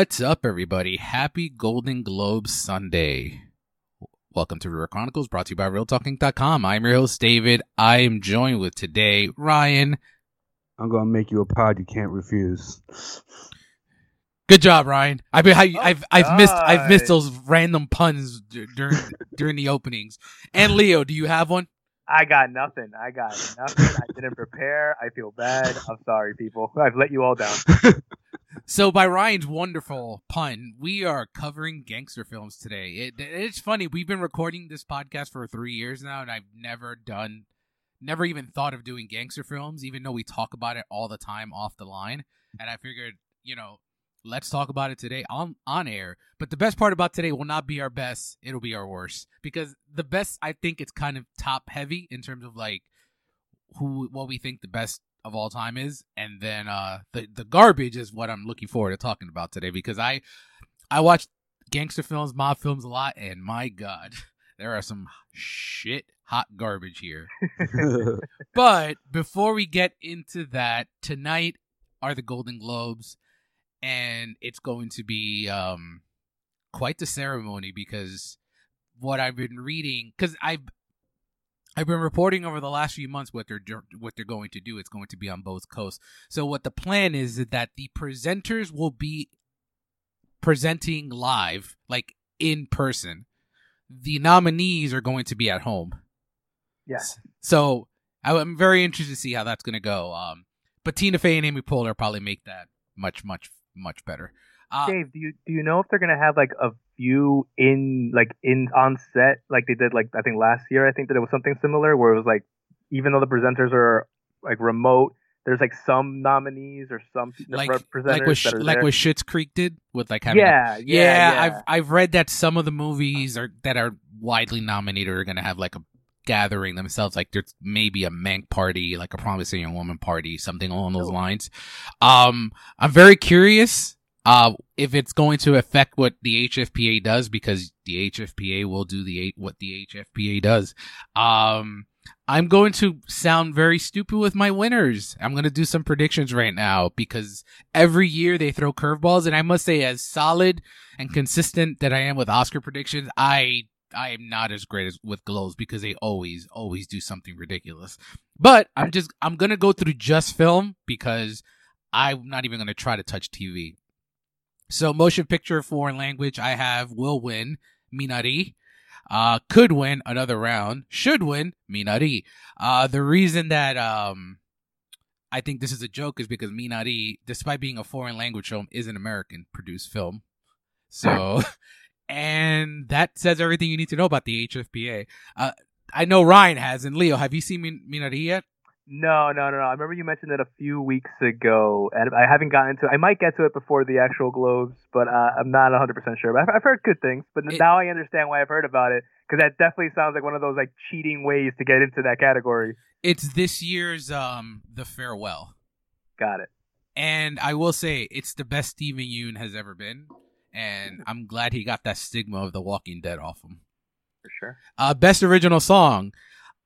What's up, everybody? Happy Golden Globe Sunday. Welcome to Real Chronicles, brought to you by RealTalking.com. I'm your host, David. I am joined with today Ryan. I'm gonna make you a pod you can't refuse. Good job, Ryan. I've been, I, oh, I've I've missed I've missed those random puns d- during during the openings. And Leo, do you have one? I got nothing. I got nothing. I didn't prepare. I feel bad. I'm sorry, people. I've let you all down. So, by Ryan's wonderful pun, we are covering gangster films today. It, it's funny. We've been recording this podcast for three years now, and I've never done, never even thought of doing gangster films, even though we talk about it all the time off the line. And I figured, you know, let's talk about it today on on air. But the best part about today will not be our best; it'll be our worst. Because the best, I think, it's kind of top heavy in terms of like who what we think the best of all time is, and then uh the the garbage is what I'm looking forward to talking about today because I I watch gangster films, mob films a lot, and my god, there are some shit hot garbage here. But before we get into that, tonight are the Golden Globes, and it's going to be um quite the ceremony because what I've been reading because I've I've been reporting over the last few months what they're what they're going to do. It's going to be on both coasts. So what the plan is is that the presenters will be presenting live, like in person. The nominees are going to be at home. Yes. So I'm very interested to see how that's going to go. Um, but Tina Fey and Amy Poehler probably make that much, much, much better. Uh, Dave, do you do you know if they're gonna have like a few in like in on set like they did like I think last year I think that it was something similar where it was like even though the presenters are like remote, there's like some nominees or some like, presenters like that like what Schitt's Creek did with like having yeah, yeah, yeah, I've I've read that some of the movies are that are widely nominated are gonna have like a gathering themselves. Like there's maybe a Mank party, like a Promising Young Woman party, something along those lines. Um, I'm very curious uh if it's going to affect what the HFPA does because the HFPA will do the what the HFPA does. Um. I'm going to sound very stupid with my winners. I'm going to do some predictions right now because every year they throw curveballs, and I must say, as solid and consistent that I am with Oscar predictions, I I am not as great as with Globes because they always always do something ridiculous. But I'm just I'm gonna go through just film because I'm not even gonna try to touch TV. So motion picture foreign language, I have will win Minari. Uh, could win another round. Should win Minari. Uh, the reason that um I think this is a joke is because Minari, despite being a foreign language film, is an American produced film. So, and that says everything you need to know about the HFPA. Uh, I know Ryan has, and Leo, have you seen Min- Minari yet? No, no, no, no. I remember you mentioned it a few weeks ago, and I haven't gotten to. I might get to it before the actual Globes, but uh, I'm not 100 percent sure. But I've, I've heard good things. But It- now I understand why I've heard about it because that definitely sounds like one of those like cheating ways to get into that category. It's this year's um The Farewell, Got it. and I will say it's the best Steven Yeun has ever been, and I'm glad he got that stigma of The Walking Dead off him. For sure. Uh, best original song.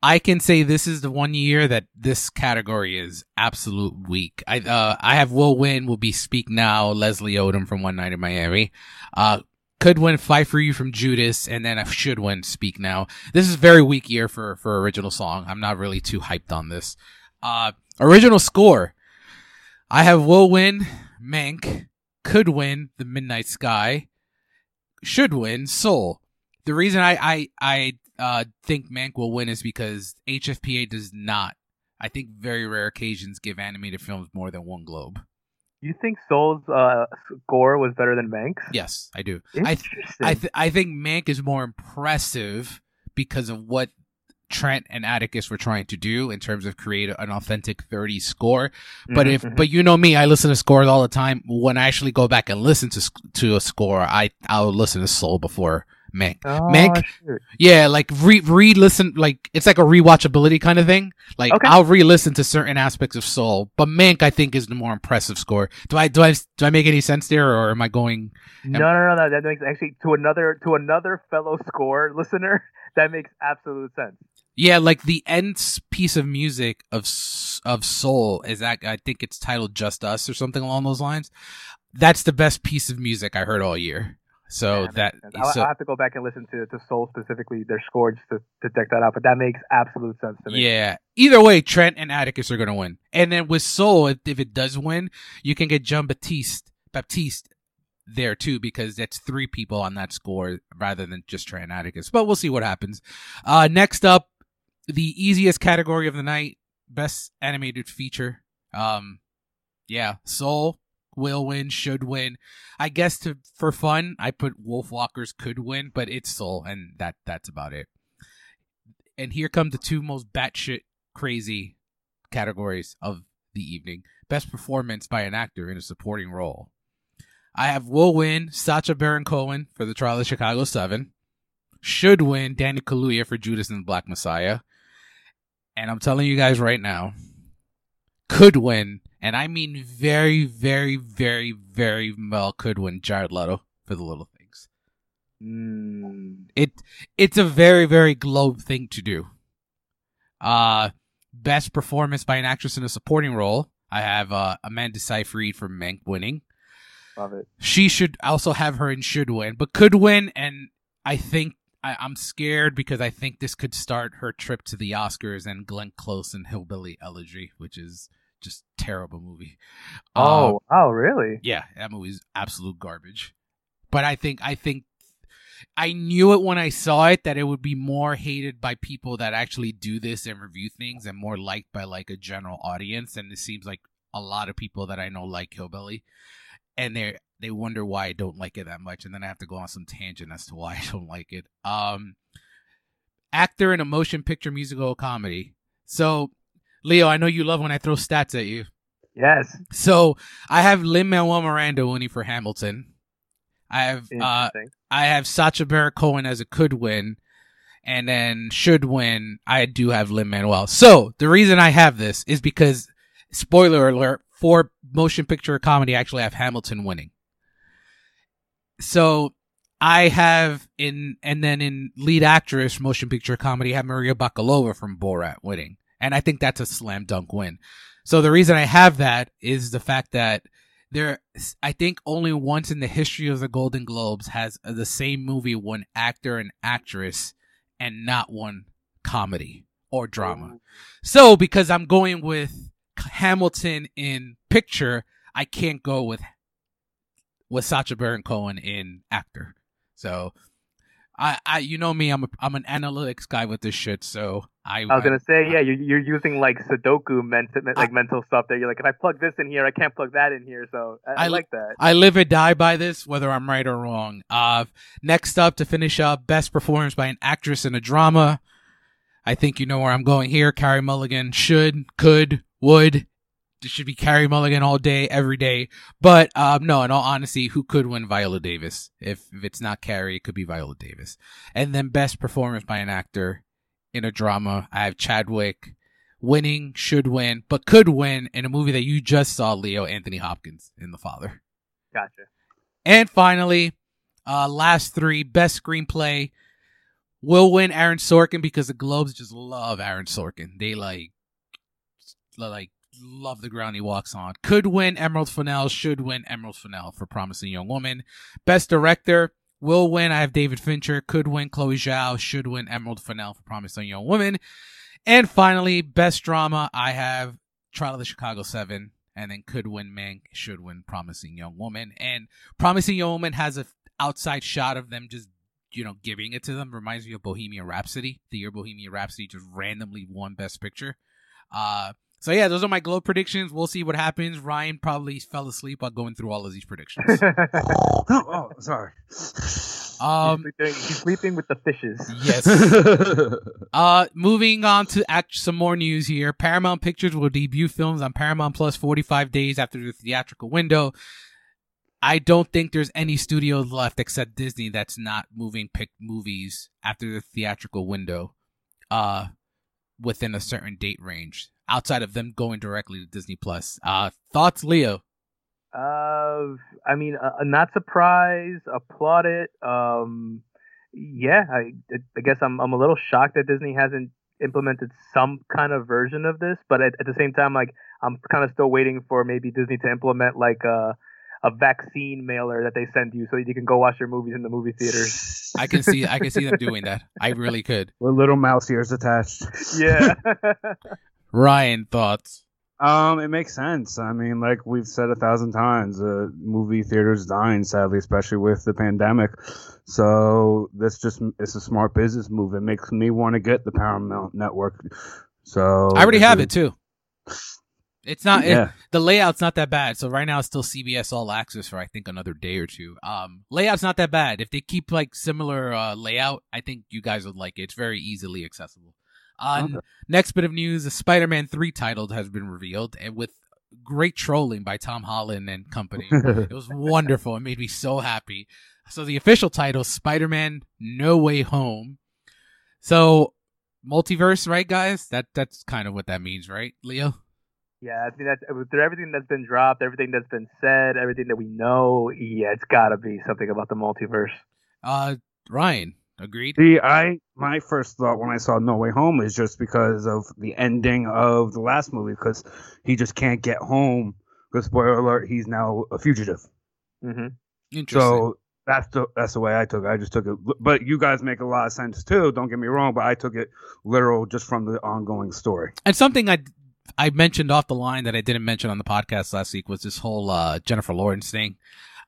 I can say this is the one year that this category is absolute weak. I uh I have will win will be Speak Now, Leslie Odom from One Night in Miami. Uh could win Fight for You from Judas, and then I should win Speak Now. This is very weak year for for original song. I'm not really too hyped on this. Uh original score. I have will win Mank, could win The Midnight Sky, should win Soul. The reason I I I uh, think Mank will win is because HFPA does not. I think very rare occasions give animated films more than one globe. You think Soul's uh, score was better than Mank's? Yes, I do. I th-. I th- I think Mank is more impressive because of what Trent and Atticus were trying to do in terms of create an authentic 30 score. But Mhm, if, but you know me, I listen to scores all the time. When I actually go back and listen to to a score, I I'll listen to Soul before Mank. oh, Mank- shoot. Yeah, like re re listen, like it's like a rewatchability kind of thing. Like Okay. I'll re listen to certain aspects of Soul, but Mank I think is the more impressive score. Do I do I do I make any sense there, or am I going? No, no, no, no. That makes actually to another to another fellow score listener. That makes absolute sense. Yeah, like the end piece of music of of Soul is that I think it's titled "Just Us" or something along those lines. That's the best piece of music I heard all year. So Yeah, that. I'll, so, I'll have to go back and listen to to Soul specifically their score just to, to check that out. But that makes absolute sense to me. Yeah. Either way, Trent and Atticus are gonna win. And then with Soul, if, if it does win, you can get Jon Batiste Batiste there too, because that's three people on that score rather than just Trent and Atticus. But we'll see what happens. Uh next up, the easiest category of the night, best animated feature. Um yeah, Soul will win, should win. I guess to for fun, I put Wolfwalkers could win, but it's Soul, and that that's about it and here come the two most batshit crazy categories of the evening. Best performance by an actor in a supporting role. I have will win Sacha Baron Cohen for the Trial of Chicago 7. Should win Danny Kaluuya for Judas and the Black Messiah. And I'm telling you guys right now, could win, and I mean very, very, very, very well could win Jared Leto for the little things. Mm. It it's a very very globe thing to do. Uh best performance by an actress in a supporting role. I have uh, Amanda Seyfried for Mank winning. Love it. She should also have her and should win, but could win. And I think I, I'm scared because I think this could start her trip to the Oscars and Glenn Close and Hillbilly Elegy, which is just terrible movie. Oh, oh, really? yeah, that movie's absolute garbage. But I think I think I knew it when I saw it that it would be more hated by people that actually do this and review things and more liked by like a general audience and it seems like a lot of people that I know like Hillbilly and they they wonder why I don't like it that much and then I have to go on some tangent as to why I don't like it. Um actor in a motion picture musical comedy. So Leo, I know you love when I throw stats at you. Yes. So I have Lin Manuel Miranda winning for Hamilton. I have uh I have Sacha Baron Cohen as a could win, and then should win. I do have Lin Manuel. So the reason I have this is because spoiler alert for motion picture comedy, I actually have Hamilton winning. So I have in and then in lead actress motion picture comedy, I have Maria Bakalova from Borat winning, and I think that's a slam dunk win. So the reason I have that is the fact that there, I think only once in the history of the Golden Globes has the same movie won actor and actress and not one comedy or drama. So because I'm going with Hamilton in picture, I can't go with with Sacha Baron Cohen in actor. So I, I, you know me, I'm a, I'm an analytics guy with this shit. So I, I was gonna say, yeah, you're, you're using like Sudoku mental, like mental stuff there. You're like, if I plug this in here, I can't plug that in here. So I, I I- like that. I live or die by this, whether I'm right or wrong. Uh, next up to finish up, best performance by an actress in a drama. I think you know where I'm going here. Carey Mulligan should, could, would. It should be Carey Mulligan all day, every day. But um, no, in all honesty, who could win Viola Davis? If, if it's not Carey, it could be Viola Davis. And then best performance by an actor in a drama. I have Chadwick winning, should win, but could win in a movie that you just saw, Leo Anthony Hopkins in The Father. Gotcha. And finally, uh, last three, best screenplay will win Aaron Sorkin because the Globes just love Aaron Sorkin. They like, like, love the ground he walks on. Could win Emerald Fennell, should win Emerald Fennell for Promising Young Woman. Best director will win. I have David Fincher. Could win Chloe Zhao, should win Emerald Fennell for Promising Young Woman. And finally, best drama, I have Trial of the Chicago Seven, and then could win Mank, should win Promising Young Woman. And Promising Young Woman has an outside shot of them just you know giving it to them. Reminds me of Bohemian Rhapsody. The year Bohemian Rhapsody just randomly won Best Picture. Uh, so yeah, those are my globe predictions. We'll see what happens. Ryan probably fell asleep while going through all of these predictions. oh, sorry. Um, he's, sleeping, he's sleeping with the fishes. yes. Uh, moving on to act some more news here. Paramount Pictures will debut films on Paramount Plus 45 days after the theatrical window. I don't think there's any studios left except Disney that's not moving pick movies after the theatrical window, uh, within a certain date range. Outside of them going directly to Disney Plus. Uh, thoughts, Leo? Uh, I mean, uh, not surprised, applaud it. Um, yeah, I, I guess I'm I'm a little shocked that Disney hasn't implemented some kind of version of this, but at, at the same time, like I'm kind of still waiting for maybe Disney to implement like a a vaccine mailer that they send you so that you can go watch your movies in the movie theaters. I can see I can see them doing that. I really could. With little mouse ears attached. yeah. Ryan, thoughts? Um, it makes sense. I mean, like we've said a thousand times, uh, movie theaters dying, sadly, especially with the pandemic. So this just it's a smart business move. It makes me want to get the Paramount Network. So I already have is- it too. It's not it- Yeah. the layout's not that bad. So right now it's still CBS All Access for I think another day or two. Um, layout's not that bad. If they keep like similar uh, layout, I think you guys would like it. It's very easily accessible. Uh, Okay. Next bit of news: the Spider-Man three title has been revealed, and with great trolling by Tom Holland and company. It was wonderful. It made me so happy. So the official title, Spider-Man No Way Home. So multiverse, right, guys? That that's kind of what that means, right, Leo? Yeah, I think that's through everything that's been dropped, everything that's been said, everything that we know. Yeah, it's got to be something about the multiverse. Uh, Ryan, agreed. See, I my first thought when I saw No Way Home is just because of the ending of the last movie, because he just can't get home. Because spoiler alert, he's now a fugitive. Mm-hmm. Interesting. So that's the that's the way I took it. I just took it, but you guys make a lot of sense too. Don't get me wrong, but I took it literal just from the ongoing story. and something I I mentioned off the line that I didn't mention on the podcast last week was this whole uh, Jennifer Lawrence thing.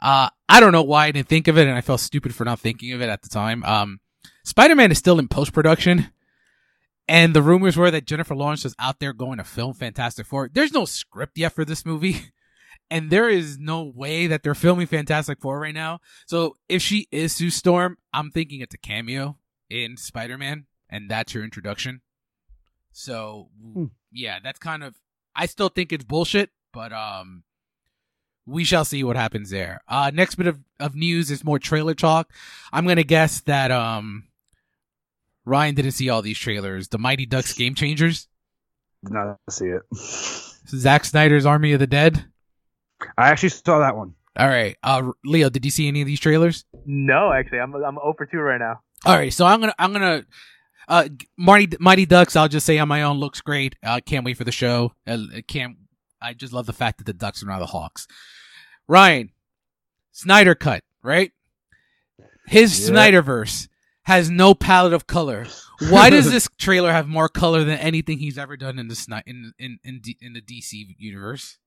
Uh, I don't know why I didn't think of it, and I felt stupid for not thinking of it at the time. Um, Spider Man is still in post production, and the rumors were that Jennifer Lawrence was out there going to film Fantastic Four. There's no script yet for this movie. And there is no way that they're filming Fantastic Four right now. So if she is Sue Storm, I'm thinking it's a cameo in Spider Man, and that's your introduction. So Hmm. yeah, that's kind of. I still think it's bullshit, but um, we shall see what happens there. Uh, next bit of, of news is more trailer talk. I'm gonna guess that um, Ryan didn't see all these trailers. The Mighty Ducks Game Changers, Did not see it. Zack Snyder's Army of the Dead. I actually saw that one. All right, uh, Leo, did you see any of these trailers? No, actually, I'm I'm 0 for 2 right now. All right, so I'm gonna I'm gonna uh Mighty Mighty Ducks. I'll just say on my own looks great. I uh, can't wait for the show. Uh, can't. I just love the fact that the Ducks are now the Hawks. Ryan, Snyder cut right. His Yeah. Snyderverse has no palette of color. Why does this trailer have more color than anything he's ever done in the Sny- in in in, D- in the DC universe?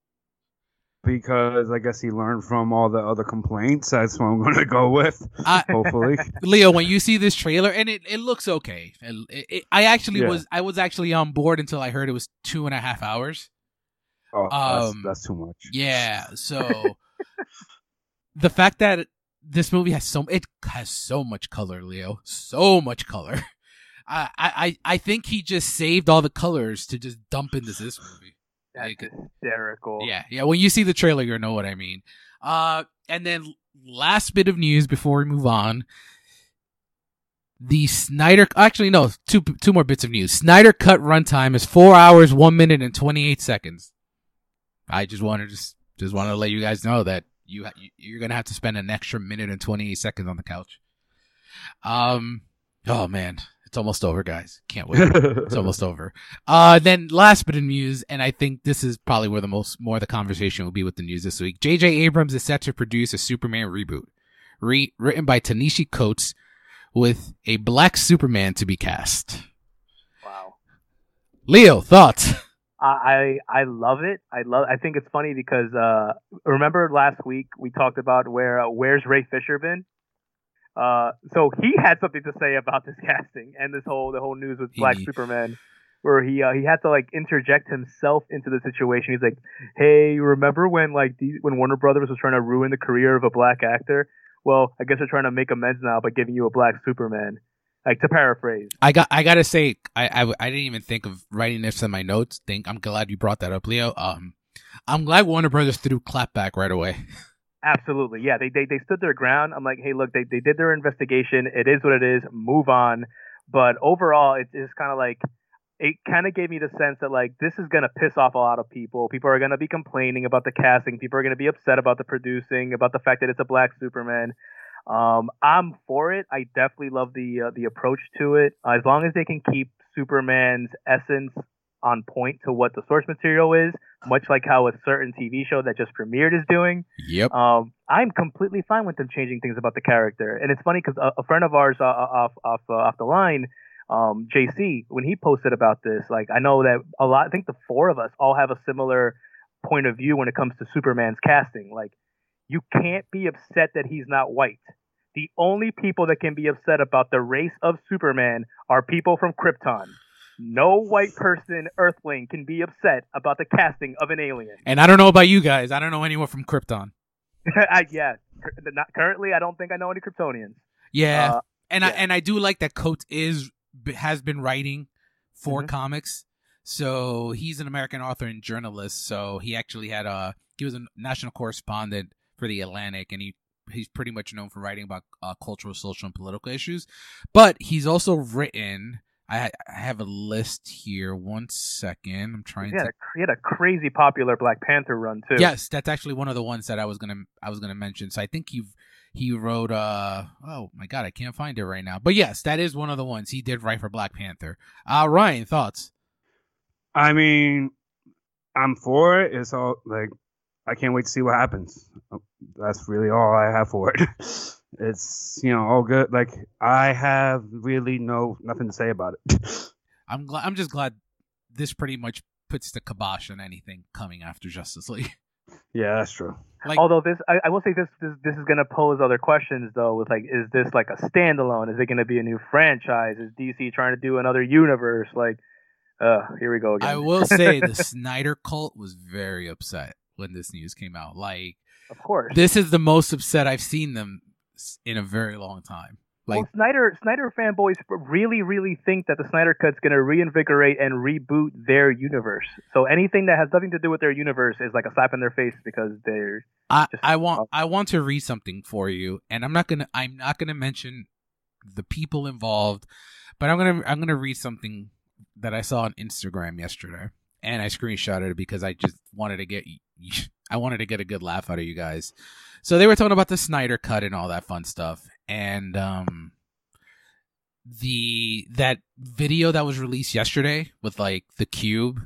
Because I guess he learned from all the other complaints. That's what I'm going to go with. I, Hopefully, Leo, when you see this trailer, and it, it looks okay. It, it, I actually Yeah. was I was actually on board until I heard it was two and a half hours. Oh, that's, Um, that's too much. Yeah, so the fact that this movie has so it has so much color, Leo, so much color. I I I think he just saved all the colors to just dump into this movie. That's Like- hysterical. Yeah, yeah. When you see the trailer, you'll know what I mean. Uh, and then last bit of news before we move on. The Snyder, actually no, two two more bits of news. Snyder cut runtime is four hours, one minute, and twenty eight seconds. I just wanted to just just wanted to let you guys know that you ha- you- you're gonna have to spend an extra minute and twenty eight seconds on the couch. Um, oh man, it's almost over, guys. Can't wait it's almost over. Uh, then last bit of news, and I think this is probably where the most more of the conversation will be with the news this week. J.J. Abrams is set to produce a Superman reboot, re- written by Ta-Nehisi Coates, with a black Superman to be cast. Wow. Leo, thoughts? I I love it. I love. I think it's funny because uh, remember last week we talked about where uh, where's Ray Fisher been? Uh, so he had something to say about this casting and this whole the whole news with Black He- Superman, where he uh, he had to like interject himself into the situation. He's like, "Hey, remember when like when Warner Brothers was trying to ruin the career of a black actor? well, I guess they're trying to make amends now by giving you a black Superman. Like to paraphrase. I got I gotta say I, I I didn't even think of writing this in my notes. Think I'm glad you brought that up, Leo. Um, I'm glad Warner Brothers threw clapback right away. Absolutely, yeah. They they they stood their ground. I'm like, hey, look, they they did their investigation. It is what it is. Move on. But overall, it's it's kind of like it kind of gave me the sense that like this is gonna piss off a lot of people. People are gonna be complaining about the casting. People are gonna be upset about the producing, about the fact that it's a black Superman. Um, I'm for it. I definitely love the uh, the approach to it. Uh, as long as they can keep Superman's essence on point to what the source material is, much like how a certain TV show that just premiered is doing. Yep. Um, I'm completely fine with them changing things about the character. And it's funny because a, a, friend of ours uh, off off uh, off the line, um, JC, when he posted about this, like I know that a lot. I think the four of us all have a similar point of view when it comes to Superman's casting. Like you can't be upset that he's not white. The only people that can be upset about the race of Superman are people from Krypton. No white person, Earthling, can be upset about the casting of an alien. And I don't know about you guys. I don't know anyone from Krypton. I, yeah, not, currently, I don't think I know any Kryptonians. Yeah, uh, and yeah. I and I do like that Coates is has been writing for mm-hmm. comics. So he's an American author and journalist. So he actually had a he was a national correspondent for the Atlantic, and he he's pretty much known for writing about uh, cultural, social, and political issues. But he's also written. I, I have a list here. One second, I'm trying. He to... a, he had a crazy popular Black Panther run too. Yes, that's actually one of the ones that I was gonna I was gonna mention. So I think he he wrote. Uh oh my god, I can't find it right now. But yes, that is one of the ones he did write for Black Panther. Uh Ryan, thoughts? I mean, I'm for it. It's all like I can't wait to see what happens. That's really all I have for it. it's you know all good. Like I have really no nothing to say about it. I'm glad. I'm just glad this pretty much puts the kibosh on anything coming after Justice League. Yeah, that's true. Like, Although this, I, I will say this, this, this is going to pose other questions though. With like, is this like a standalone? Is it going to be a new franchise? Is DC trying to do another universe? Like, uh, here we go again. I will say the Snyder cult was very upset when this news came out. Like, of course, this is the most upset I've seen them in a very long time. Like, well, Snyder Snyder fanboys really, really think that the Snyder Cut's going to reinvigorate and reboot their universe. So anything that has nothing to do with their universe is like a slap in their face because they're. I, I want I want to read something for you, and I'm not gonna I'm not gonna mention the people involved, but I'm gonna I'm gonna read something that I saw on Instagram yesterday, and I screenshotted it because I just wanted to get I wanted to get a good laugh out of you guys. So they were talking about the Snyder cut and all that fun stuff, and um, the that video that was released yesterday with like the cube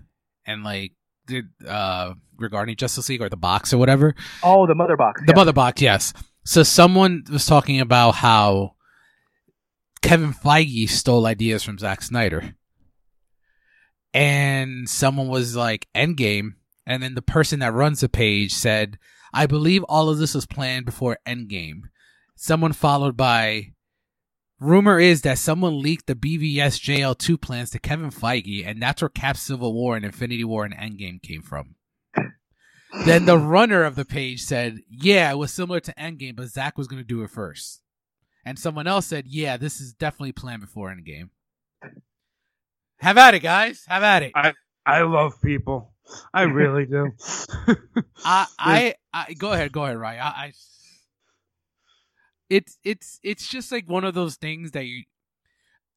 and like the uh regarding Justice League or the box or whatever. Oh, the mother box. The yeah. mother box, yes. So someone was talking about how Kevin Feige stole ideas from Zack Snyder. And someone was like, Endgame and then the person that runs the page said, I believe all of this was planned before Endgame. Someone followed by, rumor is that someone leaked the BVS JL2 plans to Kevin Feige, and that's where Cap Civil War and Infinity War and Endgame came from. then the runner of the page said, yeah, it was similar to Endgame, but Zack was going to do it first. And someone else said, yeah, this is definitely planned before Endgame. Have at it, guys. Have at it. I, I love people. I really do. I, I, I, go ahead, go ahead, Ryan. I, I, it's, it's, it's just like one of those things that you,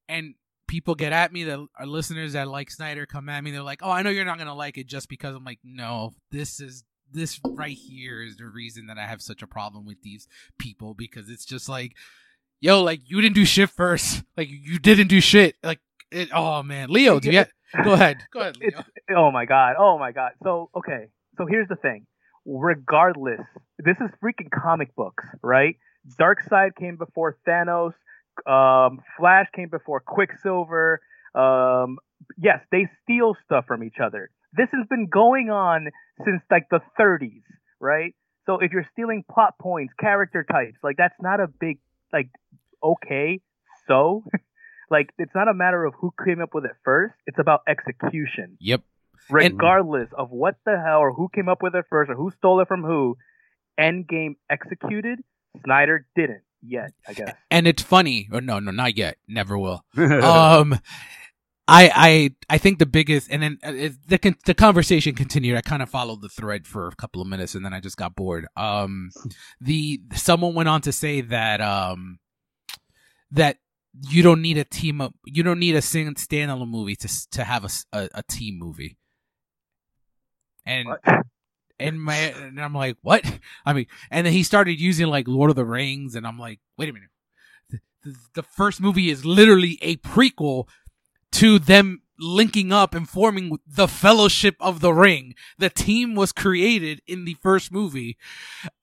and people get at me that are listeners that like Snyder come at me. They're like, "Oh, I know you're not gonna like it just because." I'm like, "No, this is this right here is the reason that I have such a problem with these people because it's just like, yo, like you didn't do shit first. Like you didn't do shit. Like, it, oh man, Leo, do you? Go ahead. Go ahead. Leo. oh my god. Oh my god. So okay. So here's the thing. Regardless, this is freaking comic books, right? Darkseid came before Thanos. Um, Flash came before Quicksilver. Um, yes, they steal stuff from each other. This has been going on since like the 30s, right? So if you're stealing plot points, character types, like that's not a big like okay. So Like it's not a matter of who came up with it first; it's about execution. Yep. Regardless and, of what the hell or who came up with it first or who stole it from who, Endgame executed Snyder didn't yet, I guess. And it's funny, or no, no, not yet, never will. um, I, I, I think the biggest, and then uh, it, the the conversation continued. I kind of followed the thread for a couple of minutes, and then I just got bored. Um, the someone went on to say that um, that you don't need a team up, you don't need a single standalone movie to to have a a, a team movie. And What? and my and I'm like, what? I mean, and then he started using like Lord of the Rings, and I'm like, wait a minute. The, the, the first movie is literally a prequel to them linking up and forming the Fellowship of the Ring. The team was created in the first movie,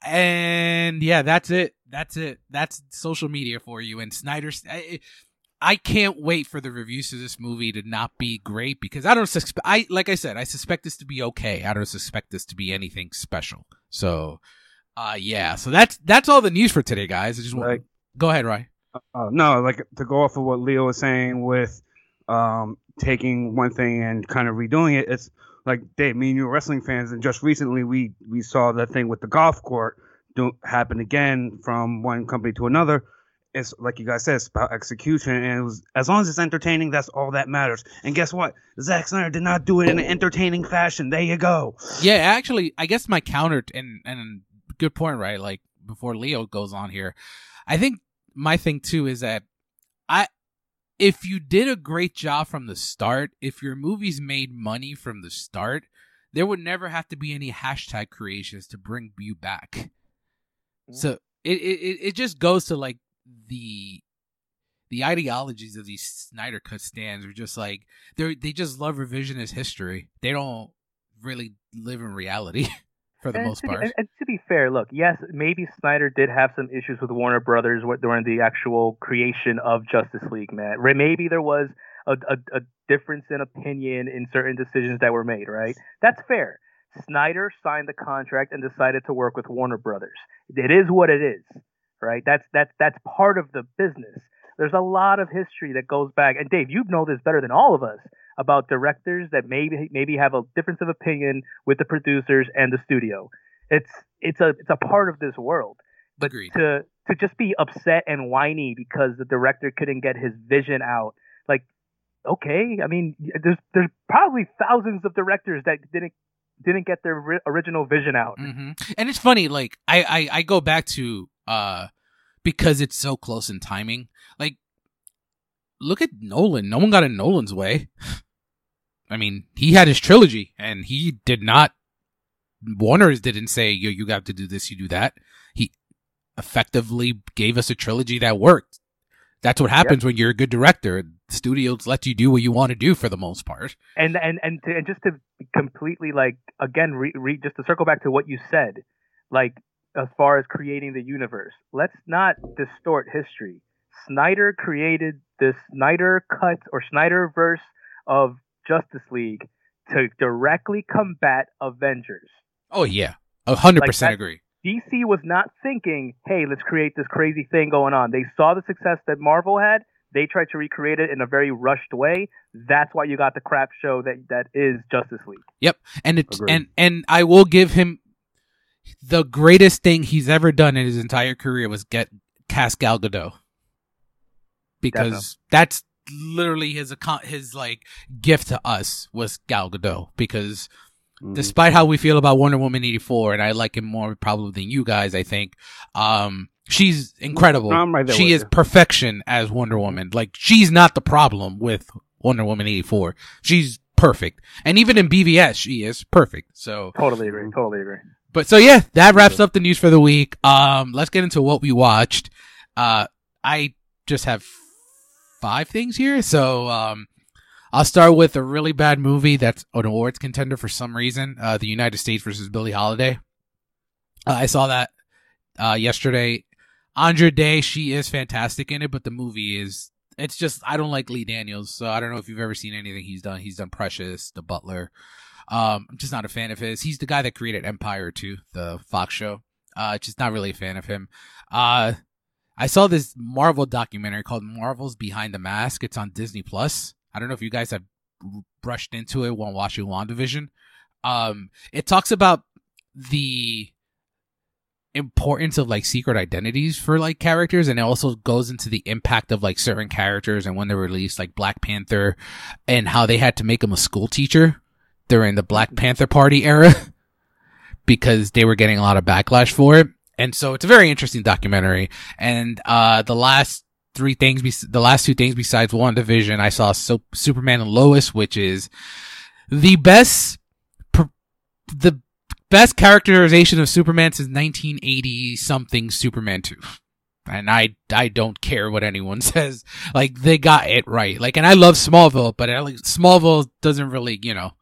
and yeah, that's it. That's it. That's social media for you. And Snyder's. I, I can't wait for the reviews of this movie to not be great because I don't suspect. I like I said, I suspect this to be okay. I don't suspect this to be anything special. So, uh, yeah. So that's that's all the news for today, guys. I just want Like- go ahead, Ryan. Uh, no, like to go off of what Leo was saying with um, taking one thing and kind of redoing it. It's like Dave, me and you are wrestling fans, and just recently we we saw that thing with the golf court do happen again from one company to another. It's like you guys said, it's about execution, and it was as long as it's entertaining, that's all that matters. And guess what? Zack Snyder did not do it in an entertaining fashion. There you go. Yeah, actually, I guess my counter and and good point, right? Like before Leo goes on here, I think my thing too is that I if you did a great job from the start, if your movies made money from the start, there would never have to be any hashtag creations to bring you back. Mm-hmm. So it it it just goes to like the the ideologies of these Snyder Cut stands are just like they they just love revisionist history. They don't really live in reality for the and most to part. and, and to be fair, look, yes, maybe Snyder did have some issues with Warner Brothers during the actual creation of Justice League, man. Maybe there was a, a, a difference in opinion in certain decisions that were made, right? That's fair. Snyder signed the contract and decided to work with Warner Brothers. It is what it is, right? That's that's that's part of the business. There's a lot of history that goes back, and Dave, you know this better than all of us about directors that maybe maybe have a difference of opinion with the producers and the studio. It's it's a it's a part of this world. But Agreed. to to just be upset and whiny because the director couldn't get his vision out, like okay, I mean, there's there's probably thousands of directors that didn't didn't get their ri- original vision out. hmm And it's funny, like I, I I go back to uh because it's so close in timing. Like, look at Nolan. No one got in Nolan's way. I mean, he had his trilogy, and he did not. Warner's didn't say you you got to do this, you do that. He effectively gave us a trilogy that worked. That's what happens when you're a good director. Studios let you do what you want to do for the most part. and and and, to, and just to completely like again re, re, just to circle back to what you said like as far as creating the universe let's not distort history snyder created this snyder cut or snyder verse of justice league to directly combat avengers Oh yeah, a hundred Like percent agree. dc was not thinking hey let's create this crazy thing going on they saw the success that marvel had they tried to recreate it in a very rushed way that's why you got the crap show that that is justice league. Yep, and it's Agreed. and and I will give him the greatest thing he's ever done in his entire career was get cast Gal Gadot. Because that's literally his account his like gift to us was Gal Gadot. Because Mhm. despite how we feel about Wonder Woman 84 and I like him more probably than you guys I think um she's incredible I'm right there she is you. perfection as Wonder Woman like she's not the problem with Wonder Woman 84 she's perfect and even in BVS she is perfect so Totally agree. Totally agree. but so yeah, that wraps up the news for the week. Um, let's get into what we watched. Uh, I just have five things here, so um, I'll start with a really bad movie that's an awards contender for some reason. Uh, The United States versus Billie Holiday. Uh, I saw that uh yesterday. Andra Day, she is fantastic in it, but the movie is. It's just I don't like Lee Daniels, so I don't know if you've ever seen anything he's done. He's done Precious, The Butler. Um, I'm just not a fan of his. He's the guy that created Empire too, the Fox show. Uh, just not really a fan of him. Uh, I saw this Marvel documentary called Marvel's Behind the Mask. It's on Disney Plus. I don't know if you guys have brushed into it while watching WandaVision. Um, it talks about the importance of like secret identities for like characters and it also goes into the impact of like certain characters and when they were released like Black Panther and how they had to make him a school teacher during the Black Panther party era because they were getting a lot of backlash for it. And so it's a very interesting documentary. And uh the last three things be- the last two things besides WandaVision I saw so- Superman and Lois which is the best the best characterization of Superman since 1980 something Superman 2. And I, I don't care what anyone says. Like, they got it right. Like, and I love Smallville, but like, Smallville doesn't really, you know,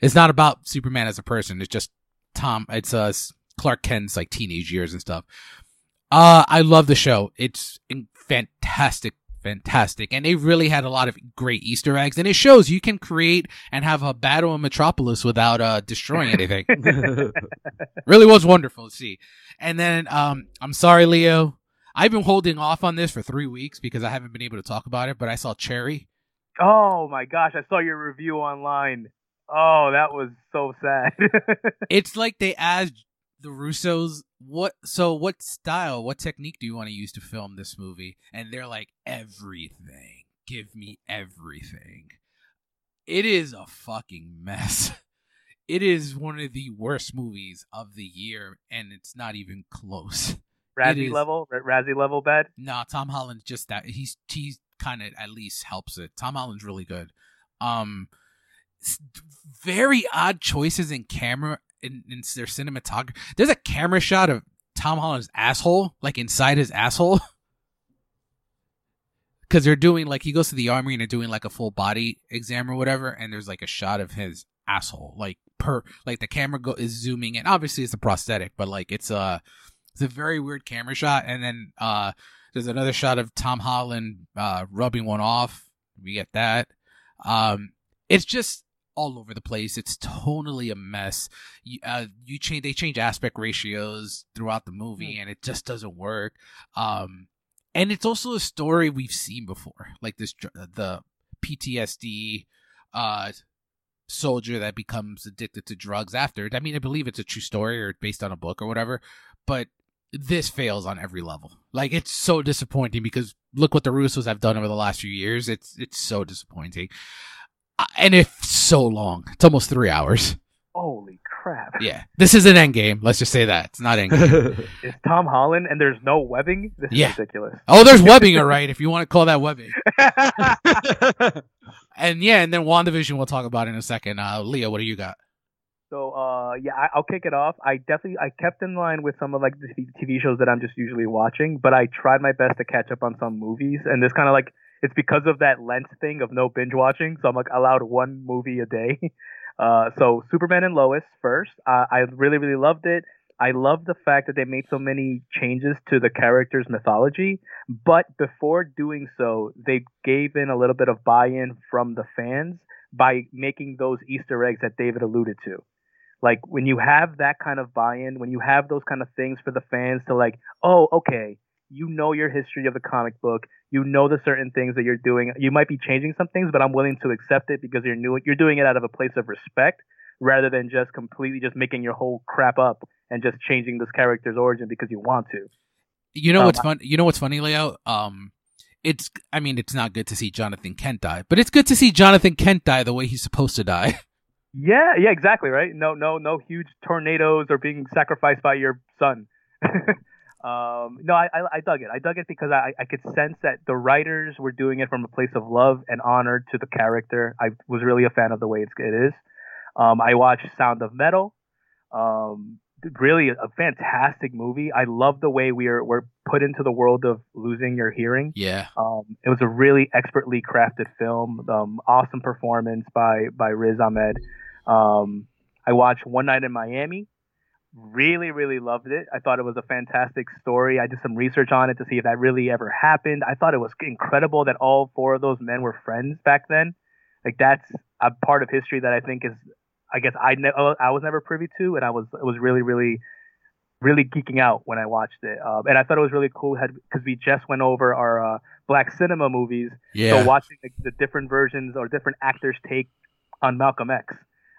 it's not about Superman as a person. It's just Tom, it's, uh, Clark Kent's like teenage years and stuff. Uh, I love the show. It's fantastic fantastic. And they really had a lot of great Easter eggs. And it shows you can create and have a battle in Metropolis without uh, destroying anything. really was wonderful to see. And then um, I'm sorry, Leo. I've been holding off on this for three weeks because I haven't been able to talk about it, but I saw Cherry. Oh my gosh, I saw your review online. Oh, that was so sad. it's like they asked the Russos, what so what style, what technique do you want to use to film this movie? And they're like, everything. Give me everything. It is a fucking mess. It is one of the worst movies of the year, and it's not even close. Razzie is- level, Razzie level bad. No, Tom holland's just that he's he's kind of at least helps it. Tom Holland's really good. Um, very odd choices in camera in, in their cinematography. There's a camera shot of Tom Holland's asshole, like inside his asshole. Cause they're doing like he goes to the army and they're doing like a full body exam or whatever, and there's like a shot of his asshole, like per like the camera go is zooming in. Obviously, it's a prosthetic, but like it's a it's a very weird camera shot. And then uh there's another shot of Tom Holland uh rubbing one off. We get that. Um, it's just all over the place. It's totally a mess. You, uh, you change they change aspect ratios throughout the movie, and it just doesn't work. Um, and it's also a story we've seen before, like this the PTSD uh soldier that becomes addicted to drugs after. I mean, I believe it's a true story or based on a book or whatever, but this fails on every level. Like it's so disappointing because look what the Russos have done over the last few years. It's it's so disappointing, uh, and if so long. It's almost three hours. Holy crap! Yeah, this is an end game. Let's just say that it's not end game. It's Tom Holland, and there's no webbing. This is ridiculous. oh, there's webbing, all right, if you want to call that webbing. And yeah, and then WandaVision we'll talk about in a second. Uh, Leo, what do you got? So uh yeah, I, I'll kick it off. I definitely I kept in line with some of like the TV shows that I'm just usually watching, but I tried my best to catch up on some movies, and this kind of like it's because of that Lent thing of no binge watching. So I'm like allowed one movie a day. Uh, so Superman and Lois first. Uh, I really really loved it. I love the fact that they made so many changes to the character's mythology, but before doing so, they gave in a little bit of buy-in from the fans by making those Easter eggs that David alluded to like when you have that kind of buy-in when you have those kind of things for the fans to like oh okay you know your history of the comic book you know the certain things that you're doing you might be changing some things but i'm willing to accept it because you're new you're doing it out of a place of respect rather than just completely just making your whole crap up and just changing this character's origin because you want to You know Um, what's fun? You know what's funny, Leo? Um, it's I mean, it's not good to see Jonathan Kent die, but it's good to see Jonathan Kent die the way he's supposed to die. yeah yeah exactly right no no no huge tornadoes or being sacrificed by your son um no I, I i dug it. I dug it because i i could sense that the writers were doing it from a place of love and honor to the character. I was really a fan of the way it's, it is. Um i watched sound of metal. Um really a, a fantastic movie. I love the way we are we're put into the world of losing your hearing. Yeah, um, it was a really expertly crafted film. Um, awesome performance by by Riz Ahmed. Um, I watched One Night in Miami. Really, really loved it. I thought it was a fantastic story. I did some research on it to see if that really ever happened. I thought it was incredible that all four of those men were friends back then. Like that's a part of history that I think is, I guess I ne- I was never privy to, and I was it was really, really really geeking out when I watched it. Um, and I thought it was really cool because we just went over our uh, black cinema movies. yeah. So watching the, the different versions or different actors' take on Malcolm X,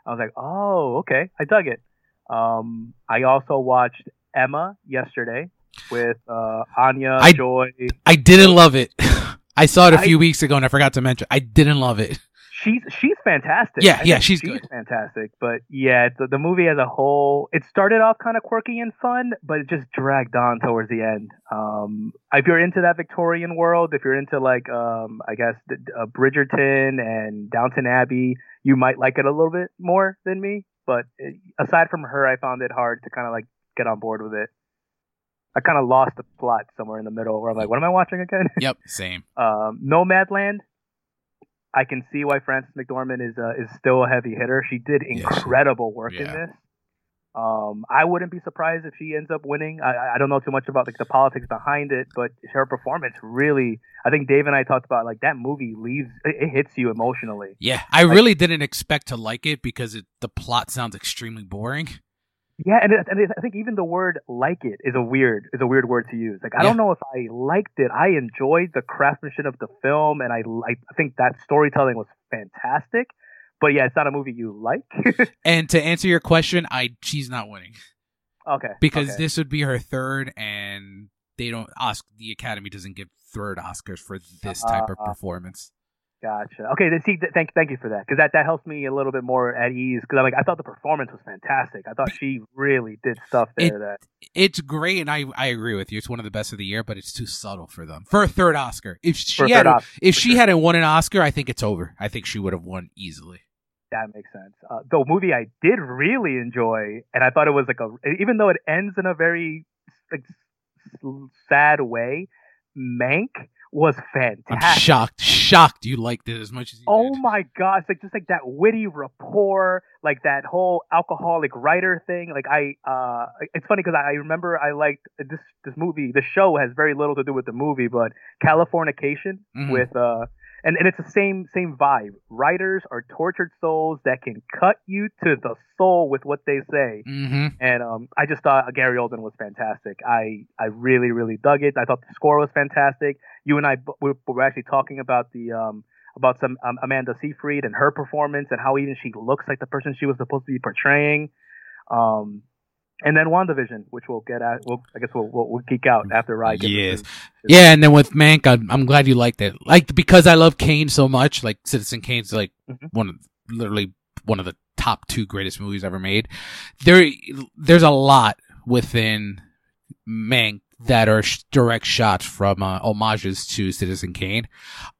I was like, oh, okay, I dug it. Um, I also watched Emma yesterday with uh, Anya I- Joy. I didn't love it. I saw it a few weeks ago and I forgot to mention. I didn't love it. She's she's fantastic. Yeah, I yeah, she's she's good. fantastic. But yeah, the, the movie as a whole, it started off kind of quirky and fun, but it just dragged on towards the end. Um, if you're into that Victorian world, if you're into like, um, I guess the, uh, Bridgerton and Downton Abbey, you might like it a little bit more than me. But aside from her, I found it hard to kind of like get on board with it. I kind of lost the plot somewhere in the middle, where I'm like, what am I watching again? Yep, same. um, Nomadland. I can see why Frances McDormand is uh, is still a heavy hitter. She did Yes. incredible work in this. Um, I wouldn't be surprised if she ends up winning. I- I, don't know too much about like the politics behind it, but her performance really. I think Dave and I talked about like that movie leaves it, it hits you emotionally. Yeah, I Like- really didn't expect to like it because it, the plot sounds extremely boring. Yeah, and, it, and it, I think even the word "like it" is a weird is a weird word to use. Like I Yeah. don't know if I liked it. I enjoyed the craftsmanship of the film, and I I think that storytelling was fantastic. But yeah, it's not a movie you like. And to answer your question, I she's not winning okay, because okay. this would be her third, and they don't ask the Academy doesn't give third Oscars for this type of Uh, performance. Gotcha. Okay, then see, th- thank thank you for that because that, that helps me a little bit more at ease because I'm like I thought the performance was fantastic. I thought she really did stuff there It- that It's great, and I I agree with you. It's one of the best of the year, but it's too subtle for them for a third Oscar. If she had Oscar, if she sure. hadn't won an Oscar, I think it's over. I think she would have won easily. That makes sense. Uh, the movie I did really enjoy, and I thought it was like a even though it ends in a very like sad way, Mank was fantastic. I'm shocked, shocked you liked it as much as you Oh did. my gosh! Like just like that witty rapport, like that whole alcoholic writer thing. Like I, uh, it's funny because I remember I liked this this movie. The show has very little to do with the movie, but Californication Mhm. with uh, and and it's the same same vibe. Writers are tortured souls that can cut you to the soul with what they say. hmm And um, I just thought Gary Oldman was fantastic. I, I really, really dug it. I thought the score was fantastic. You and I we were actually talking about the um, about some um, Amanda Seyfried and her performance and how even she looks like the person she was supposed to be portraying. Um, and then WandaVision, which we'll get at. We'll, I guess we'll, we'll, we'll geek out after Rye gets Yes. his- Yeah, and then with Mank, I'm, I'm glad you liked it. Like because I love Kane so much. Like Citizen Kane's like Mhm. one of literally one of the top two greatest movies ever made. There, there's a lot within Mank that are sh- direct shots from uh, homages to Citizen Kane.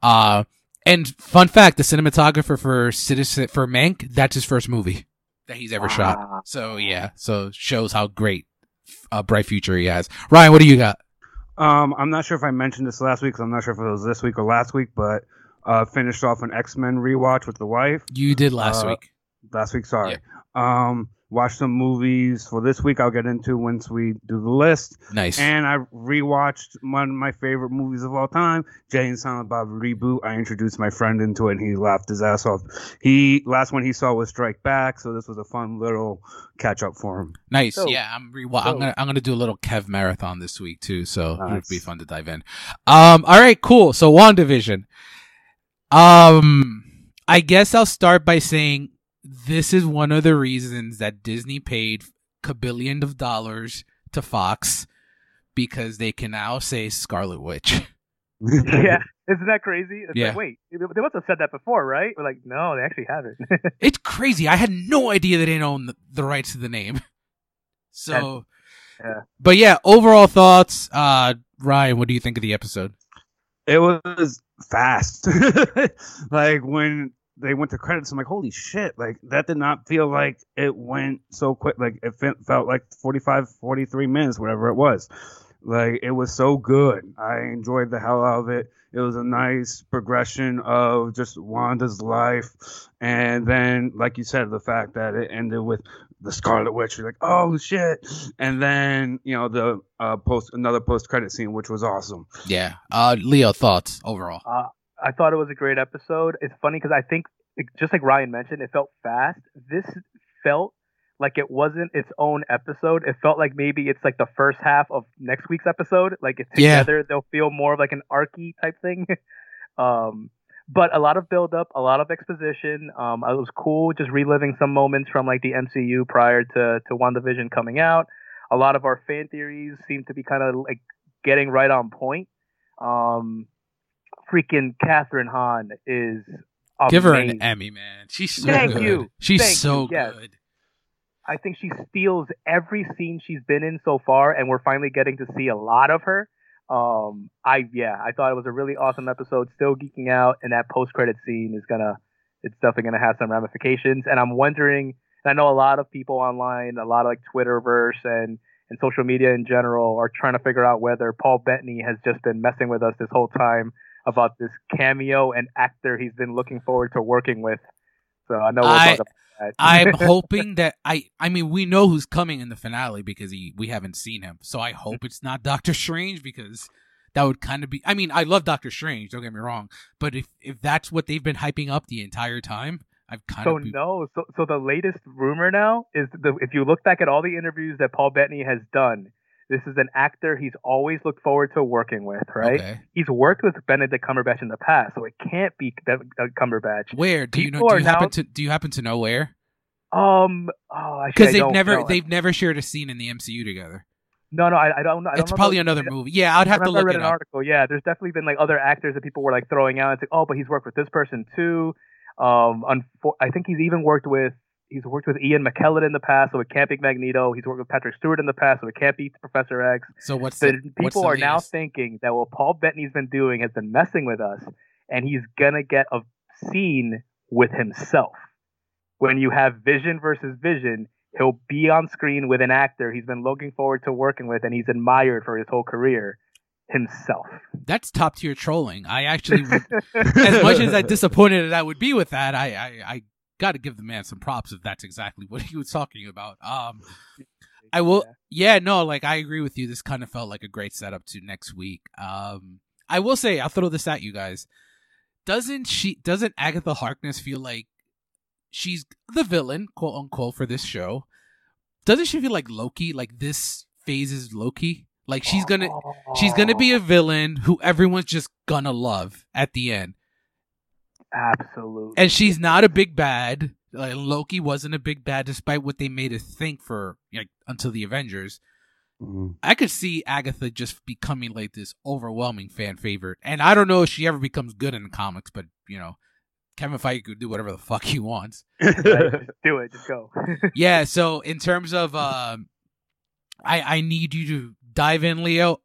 Uh, and fun fact: the cinematographer for Citizen for Mank, that's his first movie that he's ever shot. So yeah, so shows how great a bright future he has. Ryan, what do you got? Um, I'm not sure if I mentioned this last week, so I'm not sure if it was this week or last week, but uh, finished off an X Men rewatch with the wife You did last Uh, week. last week. Sorry. Um, watched some movies for this week. I'll get into once we do the list. Nice. And I rewatched one of my favorite movies of all time, Jay and Silent Bob reboot. I introduced my friend into it, and he laughed his ass off. He last one he saw was Strike Back, so this was a fun little catch up for him. nice. So- yeah, I'm re- I'm gonna I'm gonna do a little Kev marathon this week too, so it'd be fun to dive in. Um, all right, cool. So WandaVision. Um, I guess I'll start by saying this is one of the reasons that Disney paid a billion of dollars to Fox because they can now say Scarlet Witch. yeah, isn't that crazy? It's Yeah. like, wait, they must have said that before, right? We're like, no, they actually haven't. It's crazy. I had no idea they didn't own the, the rights to the name. So, Yeah. but yeah, overall thoughts. Uh, Ryan, what do you think of the episode? It was fast. like when they went to credits, I'm like, holy shit! Like that did not feel like it went so quick. Like it fe- felt like 45, 43 minutes, whatever it was. Like it was so good. I enjoyed the hell out of it. It was a nice progression of just Wanda's life, and then, like you said, the fact that it ended with the Scarlet Witch. You're like, oh shit! And then you know the uh, post another post credit scene, which was awesome. Yeah. Uh, Leo, thoughts overall. Uh, I thought it was a great episode. It's funny because I think, it, just like Ryan mentioned, it felt fast. This felt like it wasn't its own episode. It felt like maybe it's like the first half of next week's episode. Like it's Yeah. together, they'll feel more of like an archy type thing. um, but a lot of build up, a lot of exposition. Um, it was cool just reliving some moments from like the MCU prior to to WandaVision coming out. a lot of our fan theories seem to be kind of like getting right on point. Um, freaking Kathryn Hahn is amazing. Give her an Emmy, man. She's so Thank good. you. She's Thank so you. Yes. good. I think she steals every scene she's been in so far, and we're finally getting to see a lot of her. Um, I yeah, I thought it was a really awesome episode. Still geeking out, and that post credit scene is gonna, it's definitely gonna have some ramifications. And I'm wondering, and I know a lot of people online, a lot of like Twitterverse and and social media in general are trying to figure out whether Paul Bettany has just been messing with us this whole time about this cameo and actor he's been looking forward to working with. So I know we'll I- talk about that. I'm hoping that I I mean we know who's coming in the finale because he we haven't seen him. So I hope it's not Doctor Strange because that would kind of be I mean I love Doctor Strange, don't get me wrong, but if if that's what they've been hyping up the entire time, I've kind So of be- no, so so the latest rumor now is the if you look back at all the interviews that Paul Bettany has done, this is an actor he's always looked forward to working with, right? Okay. He's worked with Benedict Cumberbatch in the past, so it can't be uh, Cumberbatch. Where do you know do you happen now- to do you happen to know where? Um, oh, Because I they've never they've never shared a scene in the MCU together. no, no, I, I don't know. I don't It's know probably another movie. Yeah, I'd have to look read it an up. article. Yeah, there's definitely been like other actors that people were like throwing out. It's like, oh, but he's worked with this person too. Um, unfo- I think he's even worked with he's worked with Ian McKellen in the past, so it can't be Magneto. He's worked with Patrick Stewart in the past, so it can't be Professor X. So what's the what's people the are now thinking that what Paul Bettany's been doing has been messing with us, and he's gonna get a scene with himself. When you have Vision versus Vision, he'll be on screen with an actor he's been looking forward to working with, and he's admired for his whole career. Himself. That's top tier trolling. I actually would as much as I disappointed as I would be with that, I I, I got to give the man some props if that's exactly what he was talking about. Um, I will. Yeah, no, like I agree with you. This kind of felt like a great setup to next week. Um, I will say, I'll throw this at you guys. Doesn't she? Doesn't Agatha Harkness feel like she's the villain, quote unquote, for this show? Doesn't she feel like Loki? Like this phase is Loki. Like she's gonna she's gonna be a villain who everyone's just gonna love at the end. Absolutely. And she's not a big bad. Like Loki wasn't a big bad, despite what they made us think for like until the Avengers. Mhm. I could see Agatha just becoming like this overwhelming fan favorite, and I don't know if she ever becomes good in the comics, but you know, Kevin Feige could do whatever the fuck he wants. Right, do it. Just go. yeah. So in terms of, um, I I need you to dive in, Leo.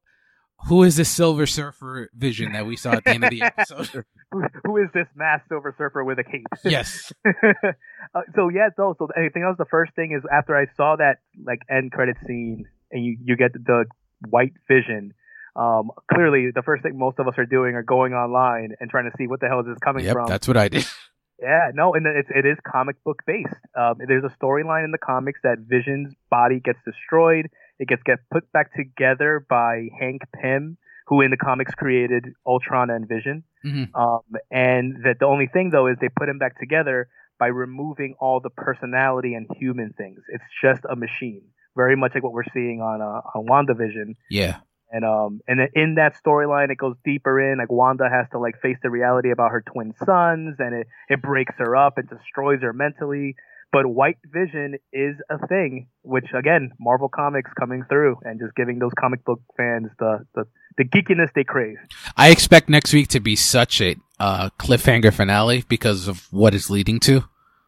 Who is this Silver Surfer vision that we saw at the end of the episode? Who- is this masked Silver Surfer with a cape? yes. uh, so yeah, so so I think that was the first thing is after I saw that like end credit scene and you you get the white vision. Um, clearly, the first thing most of us are doing are going online and trying to see what the hell is this coming Yep. from. That's what I did. Yeah, no, and it's it is comic book based. Um, there's a storyline in the comics that Vision's body gets destroyed. It gets get put back together by Hank Pym, who in the comics created Ultron and Vision. Mhm. Um, and that the only thing though is they put him back together by removing all the personality and human things. It's just a machine, very much like what we're seeing on uh, on WandaVision. Yeah. And um and in that storyline it goes deeper in like Wanda has to like face the reality about her twin sons and it it breaks her up and destroys her mentally. But White Vision is a thing, which again, Marvel Comics coming through and just giving those comic book fans the the, the geekiness they crave. I expect next week to be such a uh, cliffhanger finale because of what it's leading to.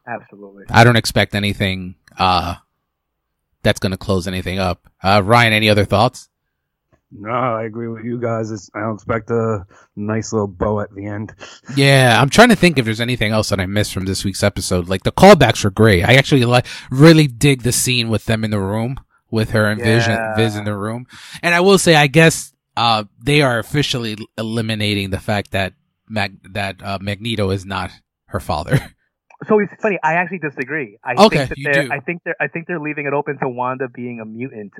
Absolutely. I don't expect anything uh, that's going to close anything up. Uh, Ryan, any other thoughts? No, I agree with you guys. It's, I don't expect a nice little bow at the end. Yeah, I'm trying to think if there's anything else that I missed from this week's episode. Like the callbacks were great. I actually like really dig the scene with them in the room with her and Vision, Yeah. Viz in the room. And I will say, I guess uh, they are officially eliminating the fact that Mag- that uh, Magneto is not her father. So it's funny. I actually disagree. I Okay, think that you do. I think they're. I think they're leaving it open to Wanda being a mutant.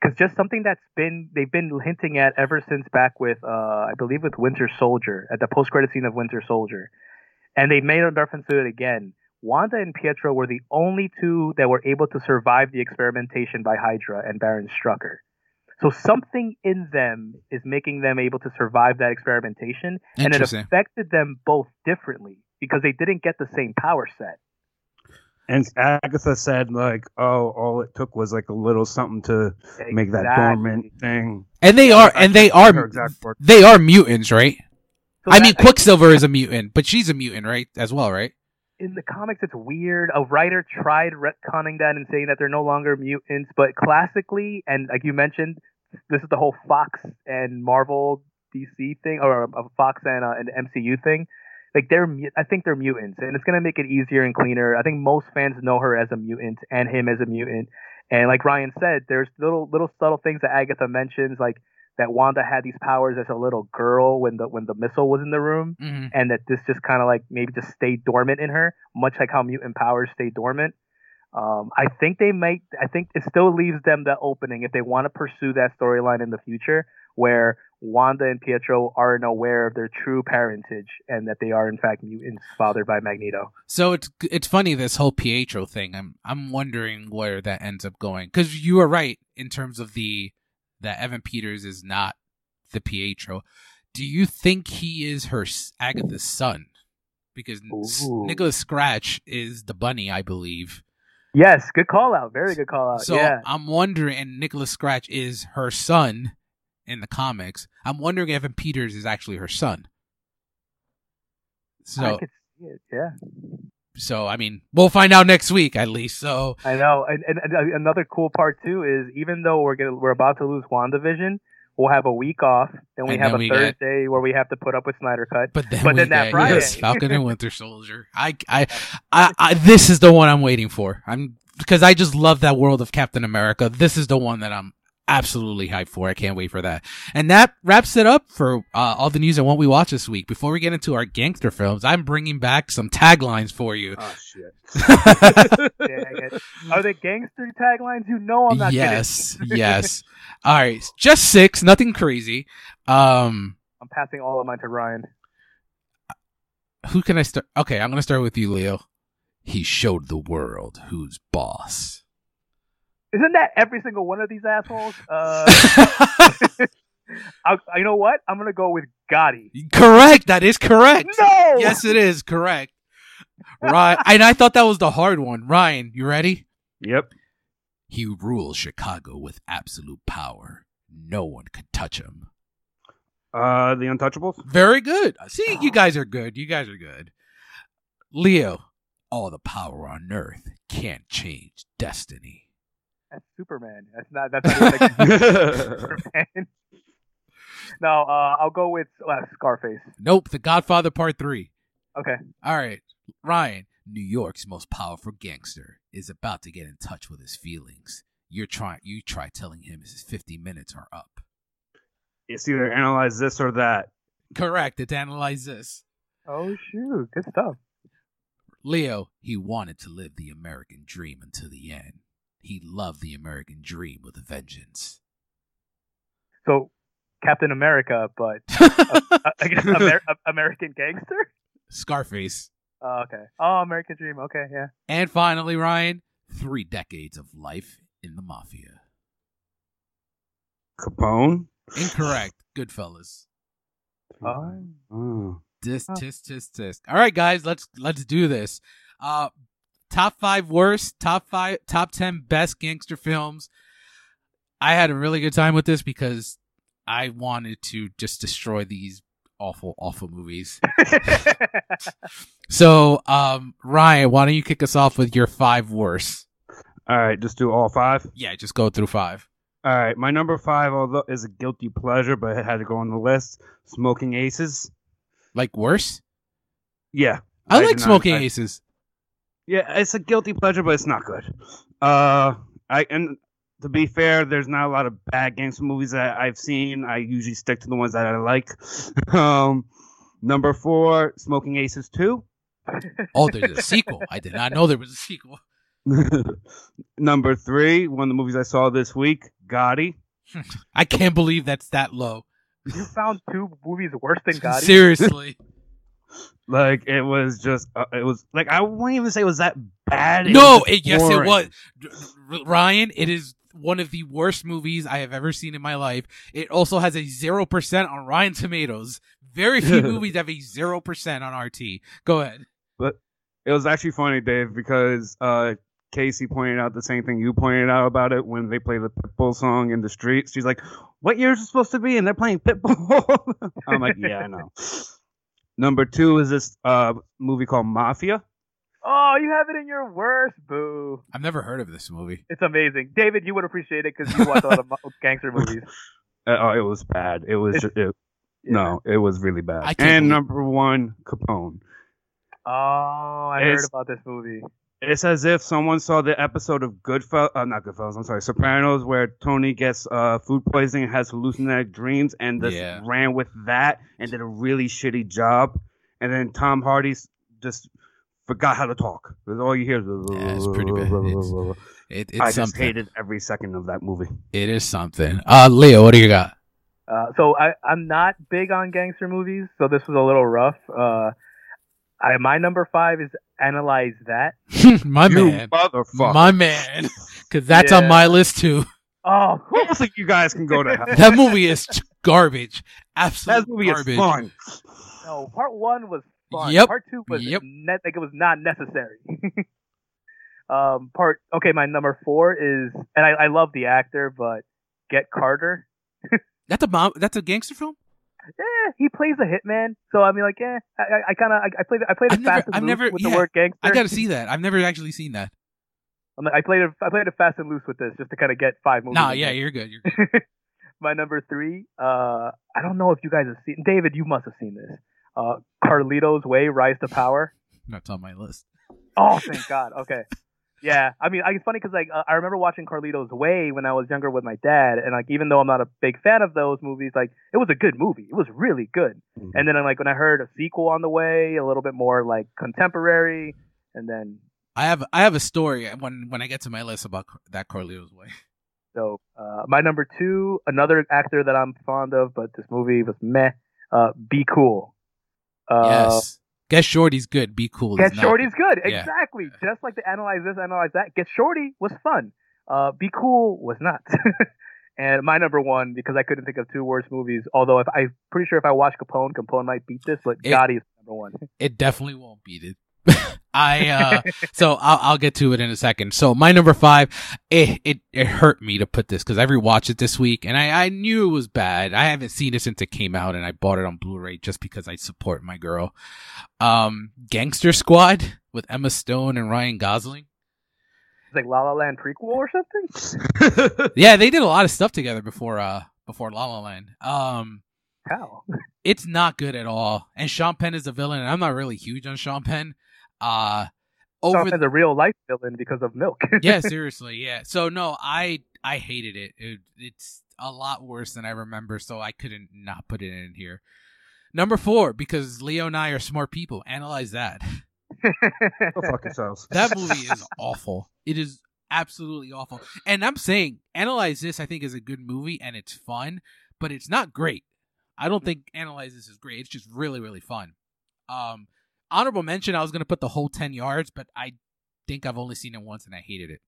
Because just something that's been they've been hinting at ever since back with uh, I believe with Winter Soldier at the post credit scene of Winter Soldier, and they made a reference to it again. Wanda and Pietro were the only two that were able to survive the experimentation by Hydra and Baron Strucker. So something in them is making them able to survive that experimentation, and it affected them both differently because they didn't get the same power set. And Agatha said, like, oh, all it took was like a little something to make that dormant thing. And they are, and they are, they are mutants, right? So I that- mean, Quicksilver is a mutant, but she's a mutant, right? As well, right? in the comics it's weird. A writer tried retconning that and saying that they're no longer mutants, but classically and like you mentioned, this is the whole Fox and Marvel DC thing, or a Fox and uh, an MCU thing. Like they're, I think they're mutants, and it's gonna make it easier and cleaner. I think most fans know her as a mutant and him as a mutant. And like Ryan said, there's little little subtle things that Agatha mentions, like that Wanda had these powers as a little girl when the when the missile was in the room hmm and that this just kind of like maybe just stayed dormant in her, much like how mutant powers stay dormant. Um, I think they might. I think it still leaves them the opening if they want to pursue that storyline in the future, where Wanda and Pietro aren't aware of their true parentage and that they are in fact mutants fathered by Magneto. So it's it's funny this whole Pietro thing. I'm I'm wondering where that ends up going because you are right in terms of the that Evan Peters is not the Pietro. Do you think he is her Agatha's son? Because Ooh. Nicholas Scratch is the bunny, I believe. Yes, good call out. Very good call out. So yeah. I'm wondering, and Nicholas Scratch is her son in the comics. I'm wondering if Evan Peters is actually her son. I So, it. Yeah. so I mean, we'll find out next week at least. So, I know, and, and, and another cool part too is even though we're gonna we're about to lose WandaVision, we'll have a week off. Then we And have then a we get- Thursday where we have to put up with Snyder Cut. but then, But then that Friday- yes, Falcon and Winter Soldier. I, I, I, I, this is the one I'm waiting for. I'm because I just love that world of Captain America. This is the one that I'm absolutely hyped for. I can't wait for that. And that wraps it up for uh, all the news and what we watch this week. Before we get into our gangster films, I'm bringing back some taglines for you. Oh shit! Are they gangster taglines? You know I'm not yes, yes. All right, just six, nothing crazy. Um, I'm passing all of mine to Ryan. who can I start? Okay, I'm gonna start with you, Leo. He showed the world who's boss. Isn't that every single one of these assholes? Uh, I, you know what? I'm gonna go with Gotti. correct. That is correct. No. Yes, it is correct. Right, and I thought that was the hard one. Ryan, you ready? Yep. He rules Chicago with absolute power. No one could touch him. Uh, the Untouchables. Very good. See, you guys are good. You guys are good. Leo, all the power on earth can't change destiny. That's Superman. That's not. That's not like Superman. no, uh, I'll go with uh, Scarface. Nope, The Godfather Part 3. Okay. All right, Ryan, New York's most powerful gangster is about to get in touch with his feelings. You're trying you try telling him his 50 minutes are up. it's either analyze this or that. Correct. To analyze this. Oh shoot, good stuff. Leo, he wanted to live the American dream until the end. He loved the American dream with a vengeance. So, Captain America, but uh, I guess Amer- American gangster. Scarface. Oh, okay. Oh, American Dream. Okay, yeah. And finally, Ryan, three decades of life in the mafia. Capone. Incorrect. Goodfellas. Oh. Oh. Dis, Huh. tis, tis, tis. All right, guys, let's let's do this. Uh, top five worst, top five, top ten best gangster films. I had a really good time with this because I wanted to just destroy these awful, awful movies. So, um, Ryan, why don't you kick us off with your five worst? All right, just do all five. Yeah, just go through five. All right, my number five, although is a guilty pleasure, but it had to go on the list. Smoking Aces. Like worse? Yeah, I, I like do not- Smoking I- Aces. Yeah, it's a guilty pleasure, but it's not good. Uh, I and to be fair, there's not a lot of bad gangster movies that I've seen. I usually stick to the ones that I like. um, number four, Smoking Aces two. Oh, there's a sequel. I did not know there was a sequel. number three, one of the movies I saw this week, Gotti. I can't believe that's that low. you found two movies worse than Gotti. Seriously. Like it was just, uh, it was like I wouldn't even say it was that bad. It no, it, yes, it was. R- Ryan, it is one of the worst movies I have ever seen in my life. It also has a 0% on Rotten Tomatoes. Very few movies have a 0% on RT. Go ahead. But it was actually funny, Dave, because uh, Casey pointed out the same thing you pointed out about it when they play the Pitbull song in the streets. She's like, "What year is it supposed to be?" And they're playing Pitbull. I'm like, "Yeah, I know." Number two is this uh, movie called Mafia. Oh, you have it in your worst, boo. I've never heard of this movie. It's amazing. David, you would appreciate it because you watch a lot of gangster movies. Uh, oh, it was bad. It was It's- it, no, it was really bad. And believe- number one, Capone. Oh, I heard about this movie. It's as if someone saw the episode of Goodfellas, uh, not Goodfellas, I'm sorry, Sopranos, where Tony gets uh, food poisoning and has hallucinatory dreams, and just Yeah. ran with that and did a really shitty job. And then Tom Hardy's just forgot how to talk. That's all you hear. is, Yeah, it's pretty bad. It's- It, it's I just something. hated every second of that movie. It is something. Uh, Leo, what do you got? Uh, so I, I'm not big on gangster movies, so this was a little rough. Uh, I, my number five is Analyze That. my you man, motherfucker. my man, because that's on my list too. Oh, I don't think you guys can go to hell. That movie is garbage. Absolute That movie garbage. is fun. no, part one was fun. Yep. Part two was Yep. ne- like it was not necessary. um, part okay, my number four is, and I, I love the actor, but Get Carter. That's a mom. That's a gangster film. Eh, he plays a hitman, so I mean, like, eh, I, I- kind of, I, I played, I played it never- fast and I've loose never- with yeah, the word gangster. I got to see that. I've never actually seen that. I'm like, I played it, I played it fast and loose with this just to kind of get five movies. Nah, yeah, you're good. You're good. my number three. Uh, I don't know if you guys have seen. David, you must have seen this. Uh, Carlito's Way: Rise to Power. That's on my list. Oh, thank God. Okay. Yeah, I mean, it's funny because like uh, I remember watching Carlito's Way when I was younger with my dad, and like even though I'm not a big fan of those movies, like it was a good movie. It was really good. Mhm. And then I'm like when I heard a sequel on the way, a little bit more like contemporary, and then I have I have a story when when I get to my list about that Carlito's Way. so uh, my number two, another actor that I'm fond of, but this movie was meh. Uh, Be Cool. Uh, yes. Get Shorty's good. Be cool. Not. Shorty's good. Yeah. Exactly. Just like the analyze this, analyze that. Get Shorty was fun. Uh, Be Cool was not. and my number one, because I couldn't think of two worse movies, although if I'm pretty sure if I watch Capone, Capone might beat this, but It- Gotti is number one. It definitely won't beat it. I uh so I'll I'll get to it in a second. So my number five, it it, it hurt me to put this because I rewatched it this week and I I knew it was bad. I haven't seen it since it came out and I bought it on Blu-ray just because I support my girl. Um, Gangster Squad with Emma Stone and Ryan Gosling. It's like La La Land prequel or something. Yeah, they did a lot of stuff together before uh before La La Land. Um, How? it's not good at all. And Sean Penn is the villain, and I'm not really huge on Sean Penn. Uh, over Over the real life villain because of Milk. yeah, seriously, yeah. So no, I I hated it. it. It's a lot worse than I remember, so I couldn't not put it in here. Number four, because Leo and I are smart people. Analyze that. Go fuck yourselves. That movie is awful. It is absolutely awful. And I'm saying, Analyze This, I think, is a good movie and it's fun, but it's not great. I don't think Analyze This is great. It's just really, really fun. Um, honorable mention, I was going to put the whole 10 yards, but I think I've only seen it once and I hated it.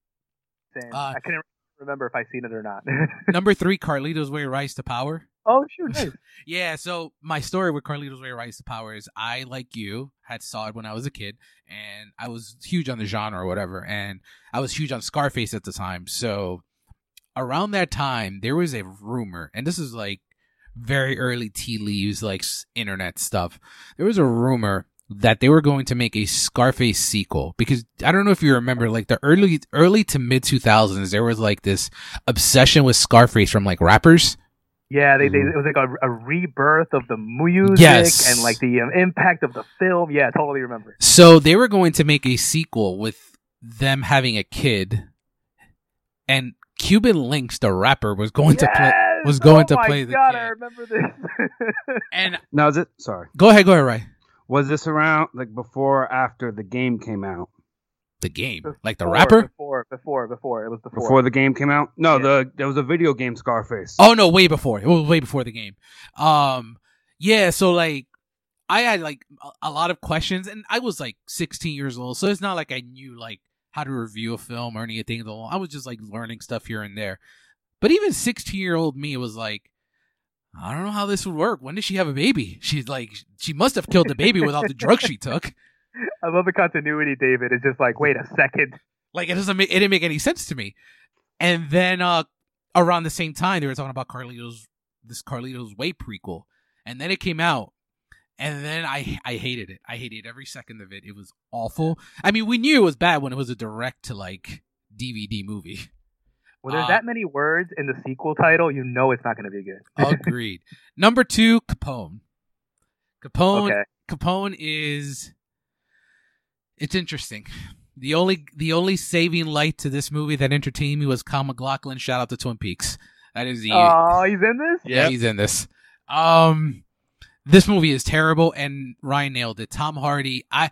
Same. Uh, I couldn't remember if I seen it or not. Number three, Carlito's Way Rise to Power. oh shoot, nice. Yeah, so my story with Carlito's Way Rise to Power is I, like you, had saw it when I was a kid, and I was huge on the genre or whatever, and I was huge on Scarface at the time. So around that time, there was a rumor, and this is like very early tea leaves, like internet stuff. There was a rumor that they were going to make a Scarface sequel because I don't know if you remember, like the early early to mid two thousands, there was like this obsession with Scarface from like rappers. Yeah, they, they Mhm. it was like a, a rebirth of the music Yes. and like the um, impact of the film. Yeah, totally remember. So they were going to make a sequel with them having a kid, and Cuban Links, the rapper, was going to play. Was going oh to my play the God, kid. I remember this. And Now is it? Sorry. go ahead, go ahead, Ray. Was this around like before or after the game came out? The game, like the rapper. Before, before, before. It was before. Before the game came out? No, Yeah. the there was a video game Scarface. Oh no, way before. It was way before the game. Um, yeah. So like, I had like a, a lot of questions, and I was like 16 years old, so it's not like I knew like how to review a film or anything. Though I was just like learning stuff here and there. But even 16 year old me was like, I don't know how this would work. When did she have a baby? She's like, she must have killed the baby without the drugs she took. I love the continuity, David. It's just like, wait a second. Like it doesn't make it didn't make any sense to me. And then uh around the same time they were talking about Carlito's this Carlito's Way prequel. And then it came out. And then I I hated it. I hated every second of it. It was awful. I mean, we knew it was bad when it was a direct to like DVD movie. When there's Uh, that many words in the sequel title, you know it's not going to be good. Agreed. Number two, Capone. Capone. okay. Capone is. It's interesting. The only the only saving light to this movie that entertained me was Kyle MacLachlan. Shout out to Twin Peaks. That is the Oh, he's in this? yeah he's in this. Um, this movie is terrible, and Ryan nailed it. Tom Hardy. I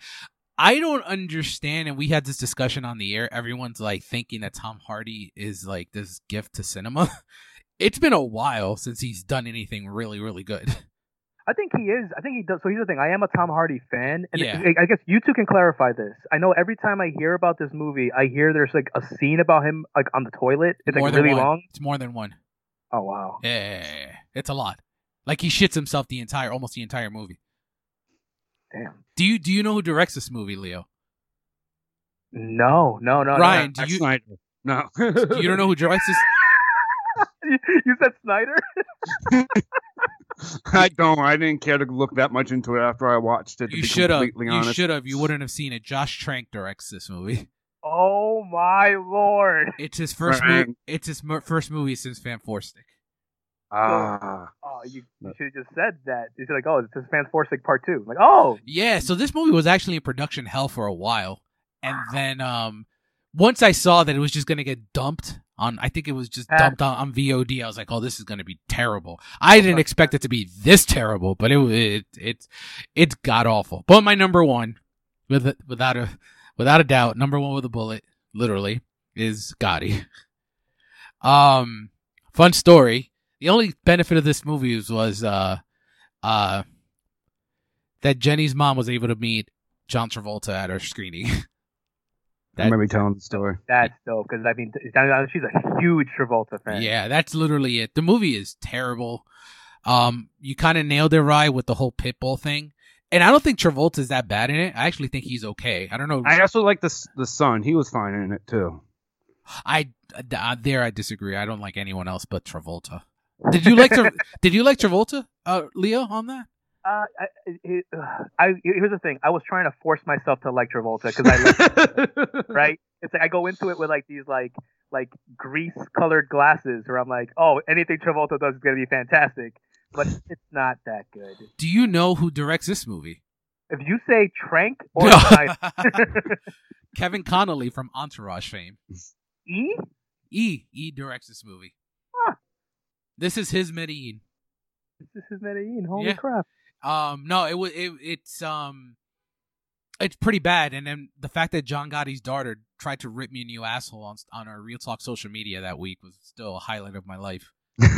I don't understand, and we had this discussion on the air. Everyone's like thinking that Tom Hardy is like this gift to cinema. It's been a while since he's done anything really, really good. I think he is. I think he does. So here's the thing. I am a Tom Hardy fan, and Yeah. I guess you two can clarify this. I know every time I hear about this movie, I hear there's like a scene about him like on the toilet. It's more like than really one. long. It's more than one. Oh wow. Yeah. it's a lot. Like he shits himself the entire, almost the entire movie. Damn. Do you do you know who directs this movie, Leo? No, no, no. Ryan, no. do you Snyder. No. you don't know who directs this? You- you said Snyder. I don't. I didn't care to look that much into it after I watched it. To You should have. You should have. You wouldn't have seen it. Josh Trank directs this movie. Oh my lord. It's his first Right. movie. It's his mer- first movie since Fan Four Stick. Ah. Oh, you, you should have just said that. You should like, oh, it's this Fans Forsic Part Two. Like, oh, Yeah, so this movie was actually in production hell for a while, and then um, once I saw that it was just gonna get dumped on, I think it was just dumped on, on VOD. I was like, oh, this is gonna be terrible. I didn't expect it to be this terrible, but it it it it's god awful. But my number one, with without a without a doubt, number one with a bullet, literally, is Gotti. Um, fun story. The only benefit of this movie was, was uh, uh, that Jenny's mom was able to meet John Travolta at her screening. I remember telling the story. that's dope. Because I mean, I- I- she's a huge Travolta fan. yeah, that's literally it. The movie is terrible. Um, you kind of nailed it right with the whole Pitbull thing, and I don't think Travolta's that bad in it. I actually think he's okay. I don't know. I also like the the son. He was fine in it too. I uh, there I disagree. I don't like anyone else but Travolta. Did you like Tra- Did you like Travolta, uh, Leo, on that? Uh, I, it, I here's the thing. I was trying to force myself to like Travolta because I like right. It's like I go into it with like these like like grease colored glasses, where I'm like, oh, anything Travolta does is gonna be fantastic, but it's not that good. Do you know who directs this movie? If you say Trank or Snyder, Kevin Connolly from Entourage fame. E, E E directs this movie. This is his Medellin. this is Medellin. Holy Yeah. crap! Um, no, it was it, it's um, it's pretty bad. And then the fact that John Gotti's daughter tried to rip me a new asshole on on our Real Talk social media that week was still a highlight of my life.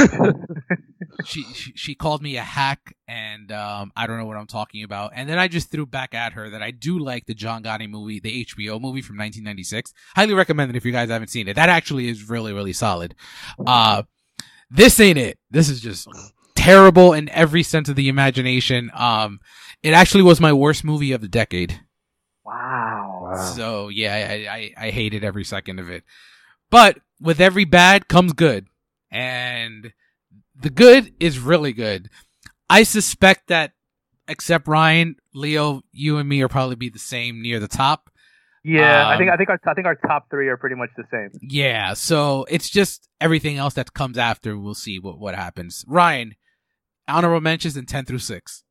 she, she she called me a hack, and um, I don't know what I'm talking about. And then I just threw back at her that I do like the John Gotti movie, the HBO movie from 1996. Highly recommend it if you guys haven't seen it. That actually is really really solid. Uh, this ain't it. This is just terrible in every sense of the imagination. Um, it actually was my worst movie of the decade. Wow. Wow. So yeah, I, I I hated every second of it. But with every bad comes good, and the good is really good. I suspect that, except Ryan, Leo, you and me are probably be the same near the top. Yeah, I think Um, I think our I think our top three are pretty much the same. Yeah, so it's just everything else that comes after. We'll see what what happens. Ryan, honorable mentions in ten through six.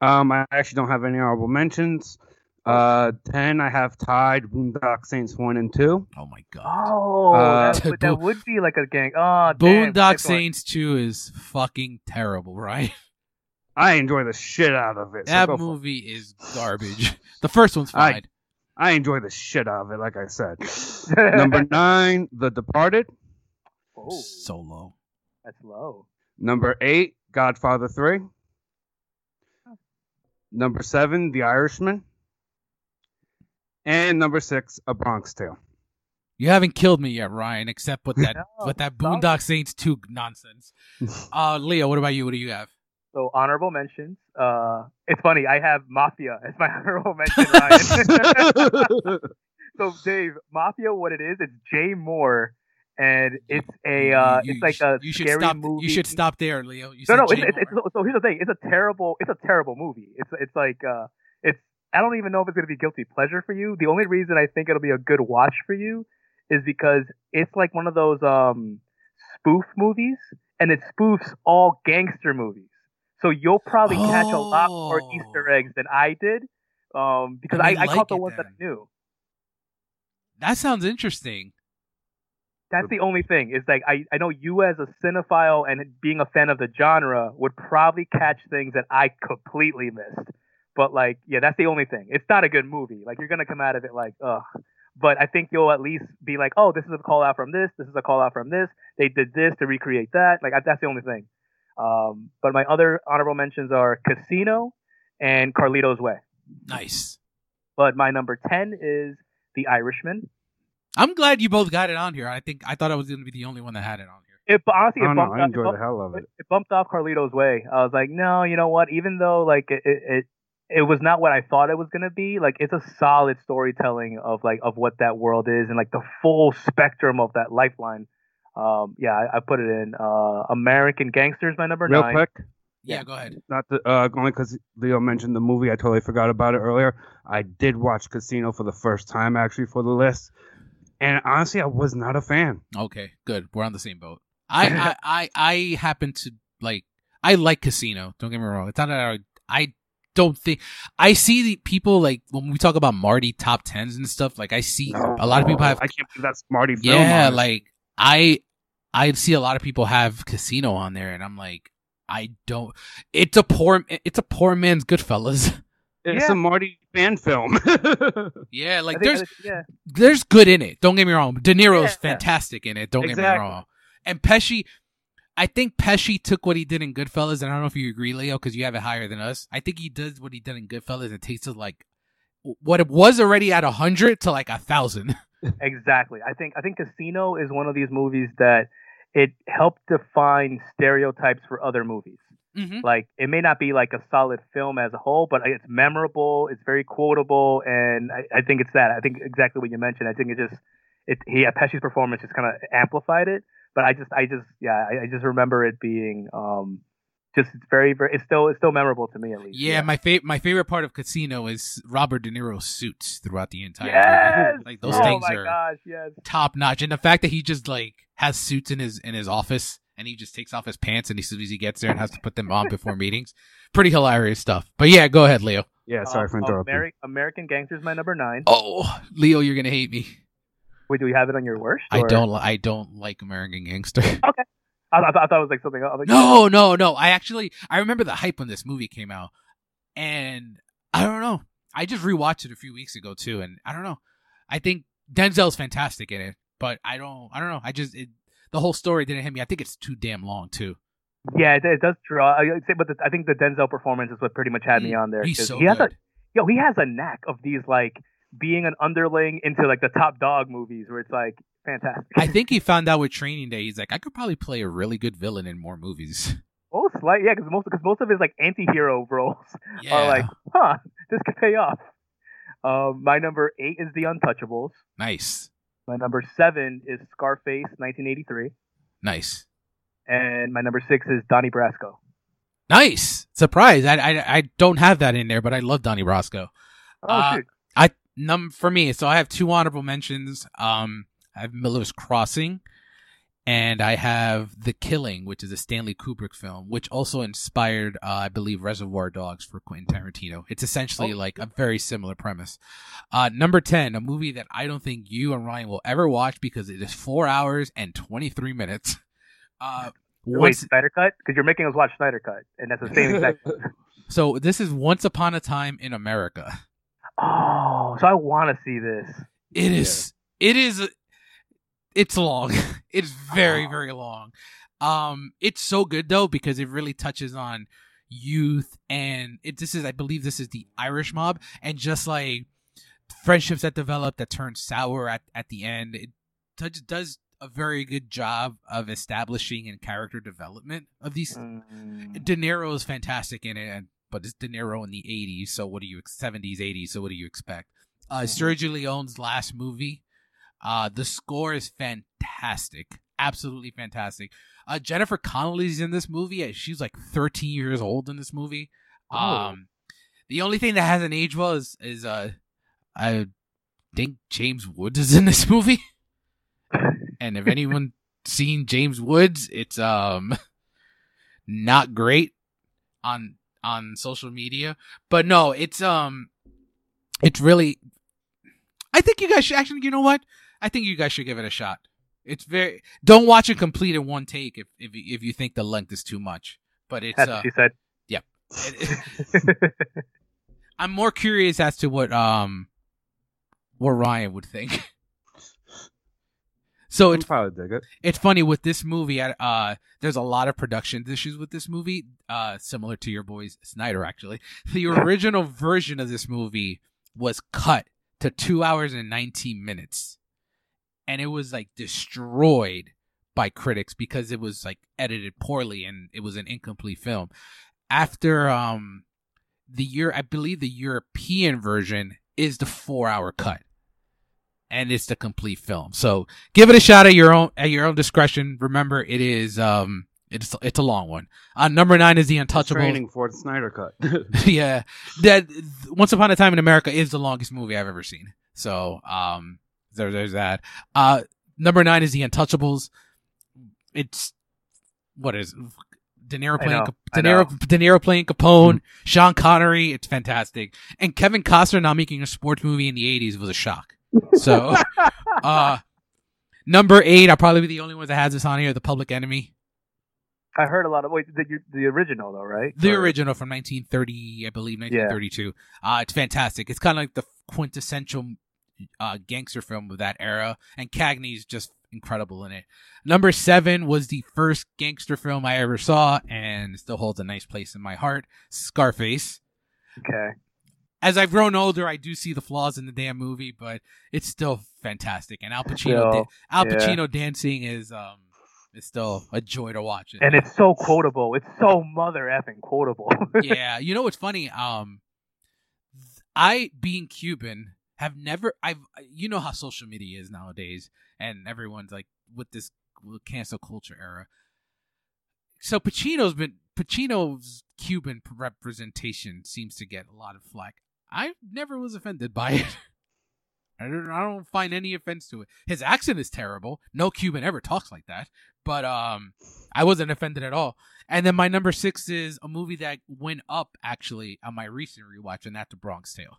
Um, I actually don't have any honorable mentions. Uh, ten I have tied Boondock Saints one and two. Oh my god. Oh, Uh, that, would- that would be like a gang. Oh, damn. Boondock Next one. Saints 2 is fucking terrible, right? I enjoy the shit out of it. so That go for- movie is garbage. The first one's fine. I enjoy the shit out of it. Like I said. Number nine, The Departed. oh, So low. that's low. Number eight, Godfather three. Number seven, The Irishman. And number six, A Bronx Tale. You haven't killed me yet, Ryan, except with that No, with that no. Boondock Saints 2 nonsense. Uh Leo, what about you? What do you have? So honorable mentions. Uh, it's funny. I have Mafia as my honorable mention, Ryan. so Dave, Mafia, what it is? It's Jay Mohr, and it's a uh, You- it's like you a you should stop. movie. You should stop there, Leo. You No, said no. It's, it's, it's, so here's the thing. It's a terrible. It's a terrible movie. It's it's like uh, it's. I don't even know if it's gonna be guilty pleasure for you. The only reason I think it'll be a good watch for you is because it's like one of those um spoof movies, and it spoofs all gangster movies. So you'll probably catch a lot more Oh. Easter eggs than I did, um, because And I, you I caught the ones that I knew. that sounds interesting. That's the only thing. Is like I, I know you as a cinephile and being a fan of the genre would probably catch things that I completely missed. But like, yeah, that's the only thing. It's not a good movie. Like you're gonna come out of it like, ugh. But I think you'll at least be like, oh, this is a call out from this. This is a call out from this. They did this to recreate that. Like I, that's the only thing. Um, but my other honorable mentions are Casino and Carlito's Way. Nice. But my number ten is The Irishman. I'm glad you both got it on here. I think I thought I was going to be the only one that had it on here. It honestly, I it don't know. I up- enjoy it the hell of it. it bumped off Carlito's way. I was like, no, you know what? Even though like it it it, it was not what I thought it was gonna be, like it's a solid storytelling of like of what that world is and like the full spectrum of that lifeline. Um, yeah, I, I put it in. Uh, American Gangsters, my number Real nine. quick, Yeah, Yeah. go ahead. not the, uh, only because Leo mentioned the movie. I totally forgot about it earlier. I did watch Casino for the first time actually for the list, and honestly, I was not a fan. Okay, good. We're on the same boat. I I, I, I happen to like. I like Casino. Don't get me wrong. It's not that I, I don't think I see the people like when we talk about Marty top tens and stuff. Like I see a lot of people have. I can't believe that's Marty. Film yeah, on like I I see a lot of people have Casino on there, and I'm like, I don't. It's a poor. It's a poor man's Goodfellas. it's Yeah. a Marty fan film. Yeah, like think- there's yeah, the's good in it. Don't get me wrong. De Niro's Yeah, yeah. fantastic in it. Don't get me wrong. And Pesci, I think Pesci took what he did in Goodfellas, and I don't know if you agree, Leo, because you have it higher than us. I think he does what he did in Goodfellas and takes it like what it was already at a hundred to like a thousand. exactly. I think I think Casino is one of these movies that it helped define stereotypes for other movies. mm-hmm. like it may not be like a solid film as a whole, but it's memorable, it's very quotable, and I, I think it's that. I think exactly what you mentioned. I think it just it he Pesci's performance just kind of amplified it. But I just I just yeah I, I just remember it being um just it's very very it's still it's still memorable to me at least. Yeah, my favorite my favorite part of Casino is Robert De Niro's suits throughout the entire yes, movie. Like those oh things my are gosh yes top notch, and the fact that he just like has suits in his in his office and he just takes off his pants and as soon as he gets there and has to put them on before meetings, pretty hilarious stuff. But yeah, go ahead, Leo. yeah, sorry for Um, interrupting. Ameri- American Gangster's my number nine. Oh, Leo, you're gonna hate me. Wait, do we have it on your worst? I don't li- I don't like American Gangster. I, I, thought, I thought it was like something else. Like, no, no, no. I actually I remember the hype when this movie came out, and I don't know. I just rewatched it a few weeks ago too, and I don't know. I think Denzel's fantastic in it, but I don't. I don't know. I just it, the whole story didn't hit me. I think it's too damn long too. Yeah, it, it does draw. I I'd say, but the, I think the Denzel performance is what pretty much had me on there. He's so he has a good. yo, he has a knack of these like being an underling into like the top dog movies where it's like fantastic. I think he found out with Training Day. He's like, I could probably play a really good villain in more movies. most like yeah, because most because most of his like anti-hero roles Yeah, are like, huh, this could pay off. Um, my number eight is The Untouchables. nice, My number seven is Scarface, 1983, nice, and my number six is Donnie Brasco. nice. Surprise! I, I I don't have that in there, but I love Donnie Brasco. Oh Uh, I num for me, so I have two honorable mentions. Um, I have Miller's Crossing, and I have The Killing, which is a Stanley Kubrick film, which also inspired, uh, I believe, Reservoir Dogs for Quentin Tarantino. It's essentially Oh. like a very similar premise. Uh, number ten, a movie that I don't think you and Ryan will ever watch because it is four hours and twenty three minutes. Uh, wait, once, Snyder Cut? Because you're making us watch Snyder Cut, and that's the same exact. so this is Once Upon a Time in America. oh, so I want to see this. It is. It is. It's long. it's very very long. Um, it's so good though because it really touches on youth and it. This is, I believe, this is the Irish mob and just like friendships that develop that turn sour at at the end. It touch, does a very good job of establishing and character development of these. Mm. De Niro is fantastic in it, and- but it's De Niro in the '80s, so what do you '70s, '80s? So what do you expect? Uh, Sergio Leone's last movie, uh, the score is fantastic, absolutely fantastic. Uh, Jennifer Connelly's in this movie. uh, She's like 13 years old in this movie. Oh. Um, the only thing that hasn't aged well is is uh, I think James Woods is in this movie. and if anyone seen James Woods, it's um not great on on social media. But no, it's um it's really I think you guys should actually you know what? I think you guys should give it a shot. It's very don't watch it complete in one take if if you- if you think the length is too much. But it's That's uh, what she said. it- I'm more curious as to what um what Ryan would think. So it's probably dig it. it's funny with this movie. Uh, there's a lot of production issues with this movie. Uh, similar to your boys Snyder, actually. The original version of this movie was cut to two hours and 19 minutes, and it was like destroyed by critics because it was like edited poorly and it was an incomplete film. After um, the year, I believe the European version is the four hour cut. And it's the complete film. So give it a shot at your own at your own discretion. Remember, it is um it's it's a long one. Uh, number nine is the Untouchable. Training for the Snyder cut. yeah, that Once Upon a Time in America is the longest movie I've ever seen. So um there there's that. Uh, number nine is the Untouchables. It's what is De Niro playing know, De Niro. De Niro playing Capone, Sean Connery. It's fantastic, and Kevin Costner not making a sports movie in the '80s was a shock. So. Uh, number eight, I'll probably be the only one that has this on here. The Public Enemy, I heard a lot of wait the the original though, right? the Or- original from 1930, I believe 1932. Uh, it's fantastic. It's kind of like the quintessential uh, gangster film of that era, and Cagney's just incredible in it. Number seven was the first gangster film I ever saw, and still holds a nice place in my heart. Scarface. Okay. As I've grown older, I do see the flaws in the damn movie, but it's still fantastic. And Al Pacino, Still, Al yeah. Pacino dancing is um is still a joy to watch. And it's so quotable. It's so mother effing quotable. yeah, you know what's funny? Um, I being Cuban have never. I've you know how social media is nowadays, and everyone's like with this cancel culture era. So Pacino's been Pacino's Cuban representation seems to get a lot of flack. I never was offended by it. I don't, I don't find any offense to it. His accent is terrible. No Cuban ever talks like that. But um, I wasn't offended at all. And then my number six is a movie that went up actually on my recent rewatch, and that's The Bronx Tale.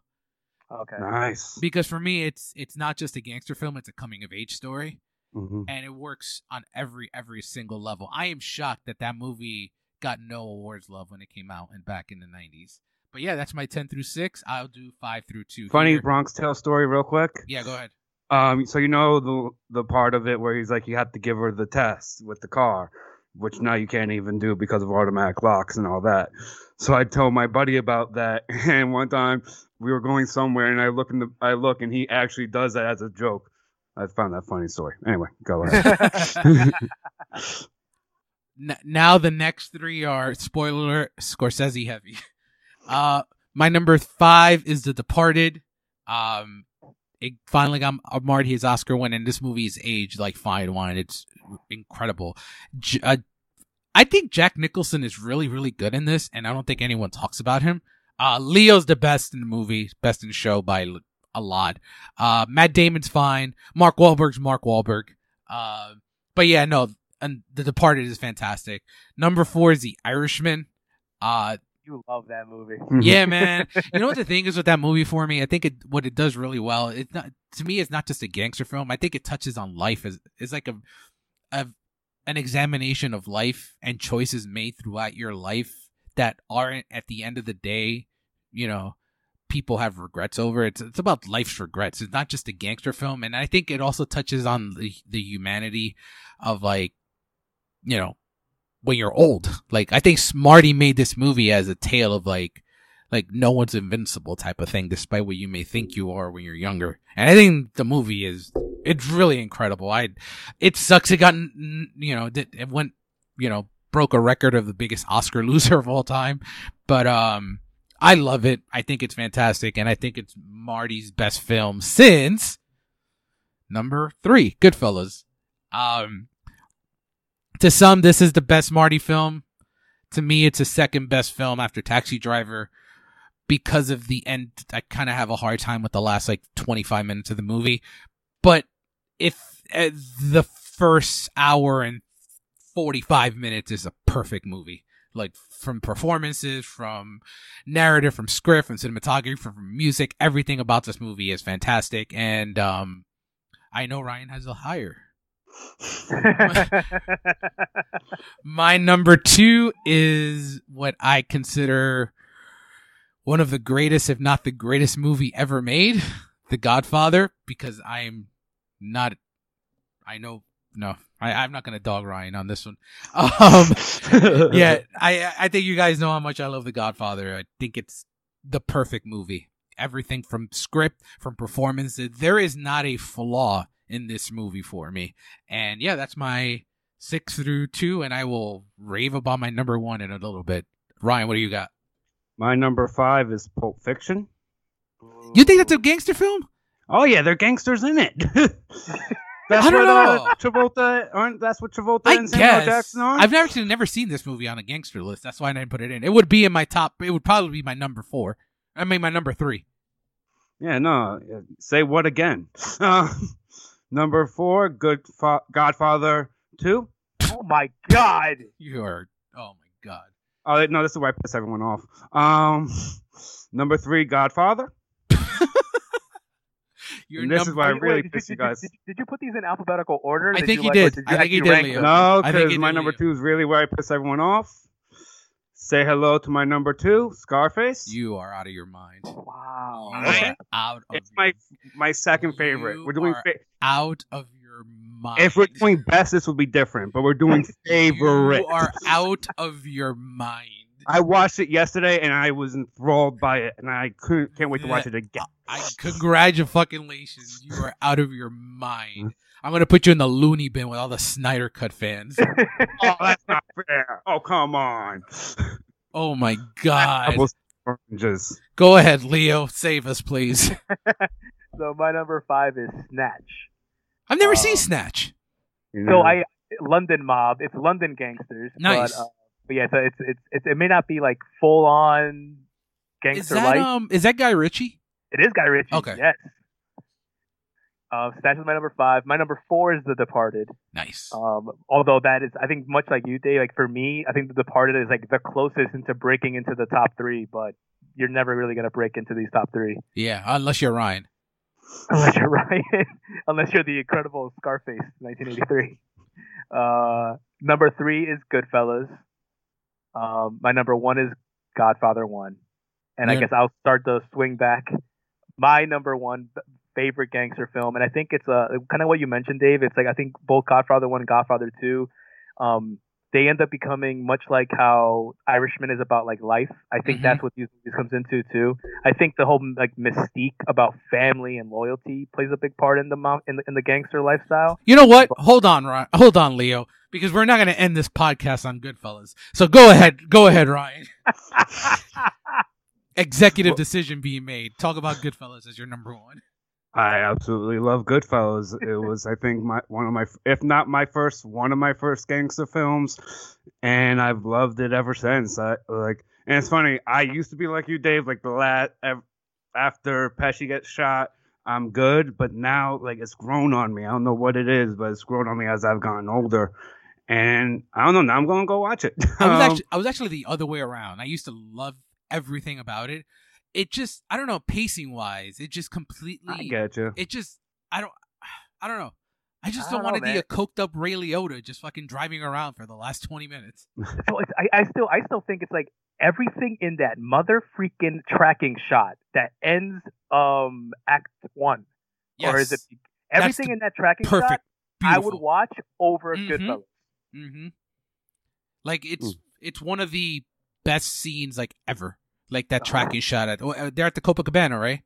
Okay. nice. Because for me, it's it's not just a gangster film; it's a coming of age story, hmm and it works on every every single level. I am shocked that that movie got no awards love when it came out and back in the '90s. But yeah, that's my ten through six. I'll do five through two. Funny here. Bronx Tale story, real quick. Yeah, go ahead. Um, so you know the the part of it where he's like, you have to give her the test with the car, which now you can't even do because of automatic locks and all that. So I told my buddy about that, and one time we were going somewhere, and I look in the I look, and he actually does that as a joke. I found that funny story. Anyway, go ahead. Now the next three are spoiler Scorsese heavy. Uh, my number five is The Departed. Um, it finally got Marty his Oscar win, and this movie is aged like fine wine. It's incredible. J- uh, I think Jack Nicholson is really, really good in this, and I don't think anyone talks about him. Uh, Leo's the best in the movie, best in show by a lot. Uh, Matt Damon's fine. Mark Wahlberg's Mark Wahlberg. Uh, but yeah, no, and The Departed is fantastic. Number four is The Irishman. Uh, you love that movie. Mm-hmm. yeah, man. You know what the thing is with that movie for me? I think it what it does really well. It's not to me. It's not just a gangster film. I think it touches on life. As it's like a, a an examination of life and choices made throughout your life that aren't at the end of the day. You know, people have regrets over. It's it's about life's regrets. It's not just a gangster film, and I think it also touches on the the humanity of like, you know, when you're old. Like I think Smarty made this movie as a tale of like like no one's invincible type of thing, despite what you may think you are when you're younger. And I think the movie is It's really incredible. I, it sucks. It got, you know, it went, you know, broke a record of the biggest Oscar loser of all time. But, um, I love it. I think it's fantastic. And I think it's Marty's best film since number three, Goodfellas. Um, to some, this is the best Marty film. To me, it's a second best film after Taxi Driver because of the end. I kind of have a hard time with the last like 25 minutes of the movie. But if uh, the first hour and 45 minutes is a perfect movie, like from performances, from narrative, from script, from cinematography, from music, everything about this movie is fantastic. And, um, I know Ryan has a higher. My number two is what I consider one of the greatest, if not the greatest movie ever made, The Godfather, because I'm not, I know, no, I, I'm not going to dog Ryan on this one. Um, yeah, I, I think you guys know how much I love The Godfather. I think it's the perfect movie. Everything from script, from performances, there is not a flaw in this movie for me. And yeah, that's my six through two, and I will rave about my number one in a little bit. Ryan, what do you got? My number five is Pulp Fiction. You think that's a gangster film? Oh yeah, there are gangsters in it. that's I don't know. Travolta aren't. That's what Travolta I and Samuel Jackson are. I've never never seen this movie on a gangster list. That's why I didn't put it in. It would be in my top. It would probably be my number four. I mean, my number three. Yeah, no. Say what again? Uh, number four, Good Fa- Godfather Two. Oh my God! You are. Oh my God. Oh no, this is why I piss everyone off. Um, number three, Godfather. Your this number, is why I really Wait, piss you guys. Did, did, you put these in alphabetical order? I think you, he like, did. or you I think he did, Leo. No, because my number two is really where I piss everyone off. Say hello to my number two, Scarface. You are out of your mind. Wow. You out of it's my my second favorite. You we're doing fa- out of your mind. if we're doing best, this would be different, but we're doing favorite. You are out of your mind. I watched it yesterday and I was enthralled by it, and I couldn't can't wait to watch it again. I congratulations. You are out of your mind. I'm gonna put you in the loony bin with all the Snyder Cut fans. oh, that's not fair. Oh, come on. Oh my god. Apples oranges. Go ahead, Leo. Save us, please. So my number five is Snatch. I've never seen Um, Snatch. So? I London Mob. It's London gangsters. Nice. But, uh, but yeah, so it's, it's it's it may not be like full on Is gangster that life. um is that Guy Ritchie? It is Guy Ritchie. Okay. Yes. Uh, Snatch is my number five. My number four is The Departed. Nice. Um, although that is, I think, much like you, Dave. Like for me, I think The Departed is like the closest into breaking into the top three, but you're never really gonna break into these top three Yeah, unless you're Ryan. unless you're Ryan, unless you're the incredible Scarface, 1983. Uh, number three is Goodfellas. Um, my number one is Godfather One, and I guess I'll start the swing back. My number one favorite gangster film, and I think it's uh, kind of what you mentioned, Dave. It's like I think both Godfather One and Godfather Two, um, they end up becoming much like how Irishman is about like life. I think Mhm. that's what these movies comes into too. I think the whole like mystique about family and loyalty plays a big part in the in the, in the gangster lifestyle. You know what? Hold on, Ryan. Hold on, Leo, because we're not going to end this podcast on Goodfellas. So go ahead. Go ahead, Ryan. Executive decision being made. Talk about Goodfellas as your number one. I absolutely love Goodfellas. It was, I think, my one of my, if not my first, one of my first gangster films, and I've loved it ever since. I like, and it's funny. I used to be like you, Dave. Like the last after Pesci gets shot, I'm good, but now like it's grown on me. I don't know what it is, but it's grown on me as I've gotten older. And I don't know. Now I'm gonna go watch it. I was Um, actually I was actually the other way around. I used to love everything about it. It just I don't know pacing wise, it just completely I get you. it just I don't I don't know. I just I don't, don't want to be a coked up Ray Liotta just fucking driving around for the last twenty minutes. so it's, I, I still I still think it's like everything in that mother freaking tracking shot that ends um act one Yes, or is it everything in that tracking perfect. shot I would watch over Mhm. Goodfellas. Mm-hmm. Like it's Mm. it's one of the best scenes like ever. Like that Uh-huh. tracking shot at oh, uh, they're at the Copacabana, right?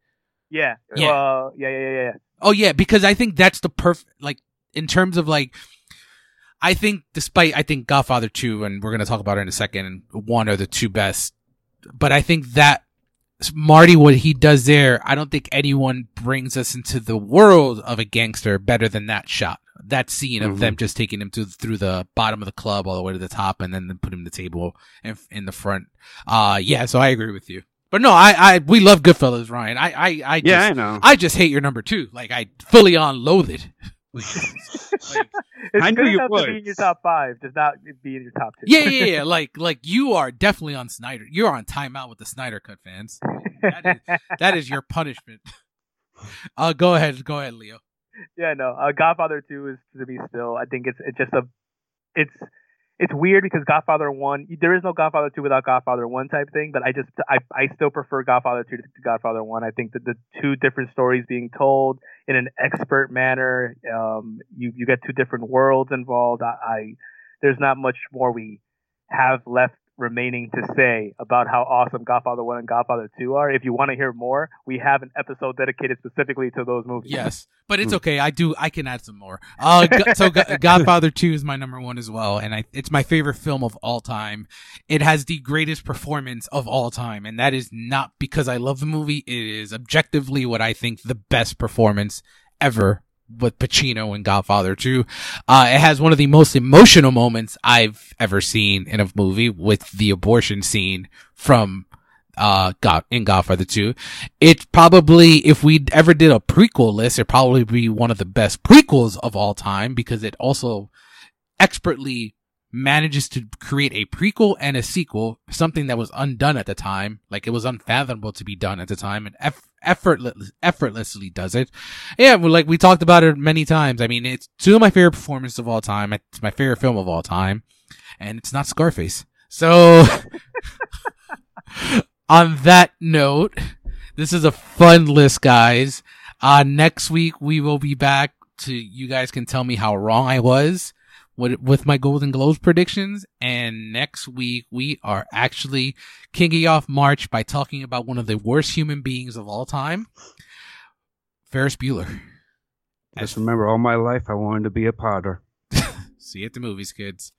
Yeah. Yeah. Uh, yeah, yeah, yeah, yeah. Oh yeah, because I think that's the perfect like in terms of like I think despite I think Godfather 2 and we're going to talk about it in a second one are the two best but I think that Marty what he does there I don't think anyone brings us into the world of a gangster better than that shot that scene of Mhm. them just taking him to through the bottom of the club all the way to the top and then put him the table in, in the front uh yeah so I agree with you but no I I we love Goodfellas Ryan I I I Yeah, just, I know. I just hate your number two. Like I fully on loathe it. Like, It's I good knew you enough to would. be in your top five, does not be in your top two. yeah, yeah, yeah. Like, like you are definitely on Snyder. You're on timeout with the Snyder Cut fans. That That is your punishment. Uh, go ahead, go ahead, Leo. Yeah, no. Uh, Godfather Two is to be still. I think it's it's just a, it's it's weird because Godfather One. There is no Godfather Two without Godfather One type thing. But I just I I still prefer Godfather Two to, Godfather One. I think that the two different stories being told in an expert manner. Um, you you get two different worlds involved. I, I there's not much more we have left remaining to say about how awesome Godfather 1 and Godfather 2 are. If you want to hear more, we have an episode dedicated specifically to those movies. Yes, but it's okay. I do. I can add some more. Uh, so Godfather Two is my number one as well, and I, it's my favorite film of all time. It has the greatest performance of all time, and that is not because I love the movie. It is objectively what I think the best performance ever with Pacino in Godfather 2. Uh, it has one of the most emotional moments I've ever seen in a movie with the abortion scene from, uh, God, in Godfather 2. It probably, if we ever did a prequel list, it'd probably be one of the best prequels of all time because it also expertly manages to create a prequel and a sequel, something that was undone at the time. Like it was unfathomable to be done at the time and eff- effortless, effortlessly does it. Yeah, like we talked about it many times. I mean, it's two of my favorite performances of all time. It's my favorite film of all time and it's not Scarface. So on that note, this is a fun list, guys. Uh, next week we will be back to, you guys can tell me how wrong I was with, with my Golden Globes predictions. And next week we are actually kicking off March by talking about one of the worst human beings of all time, Ferris Bueller. Just remember, all my life I wanted to be a potter. See you at the movies, kids.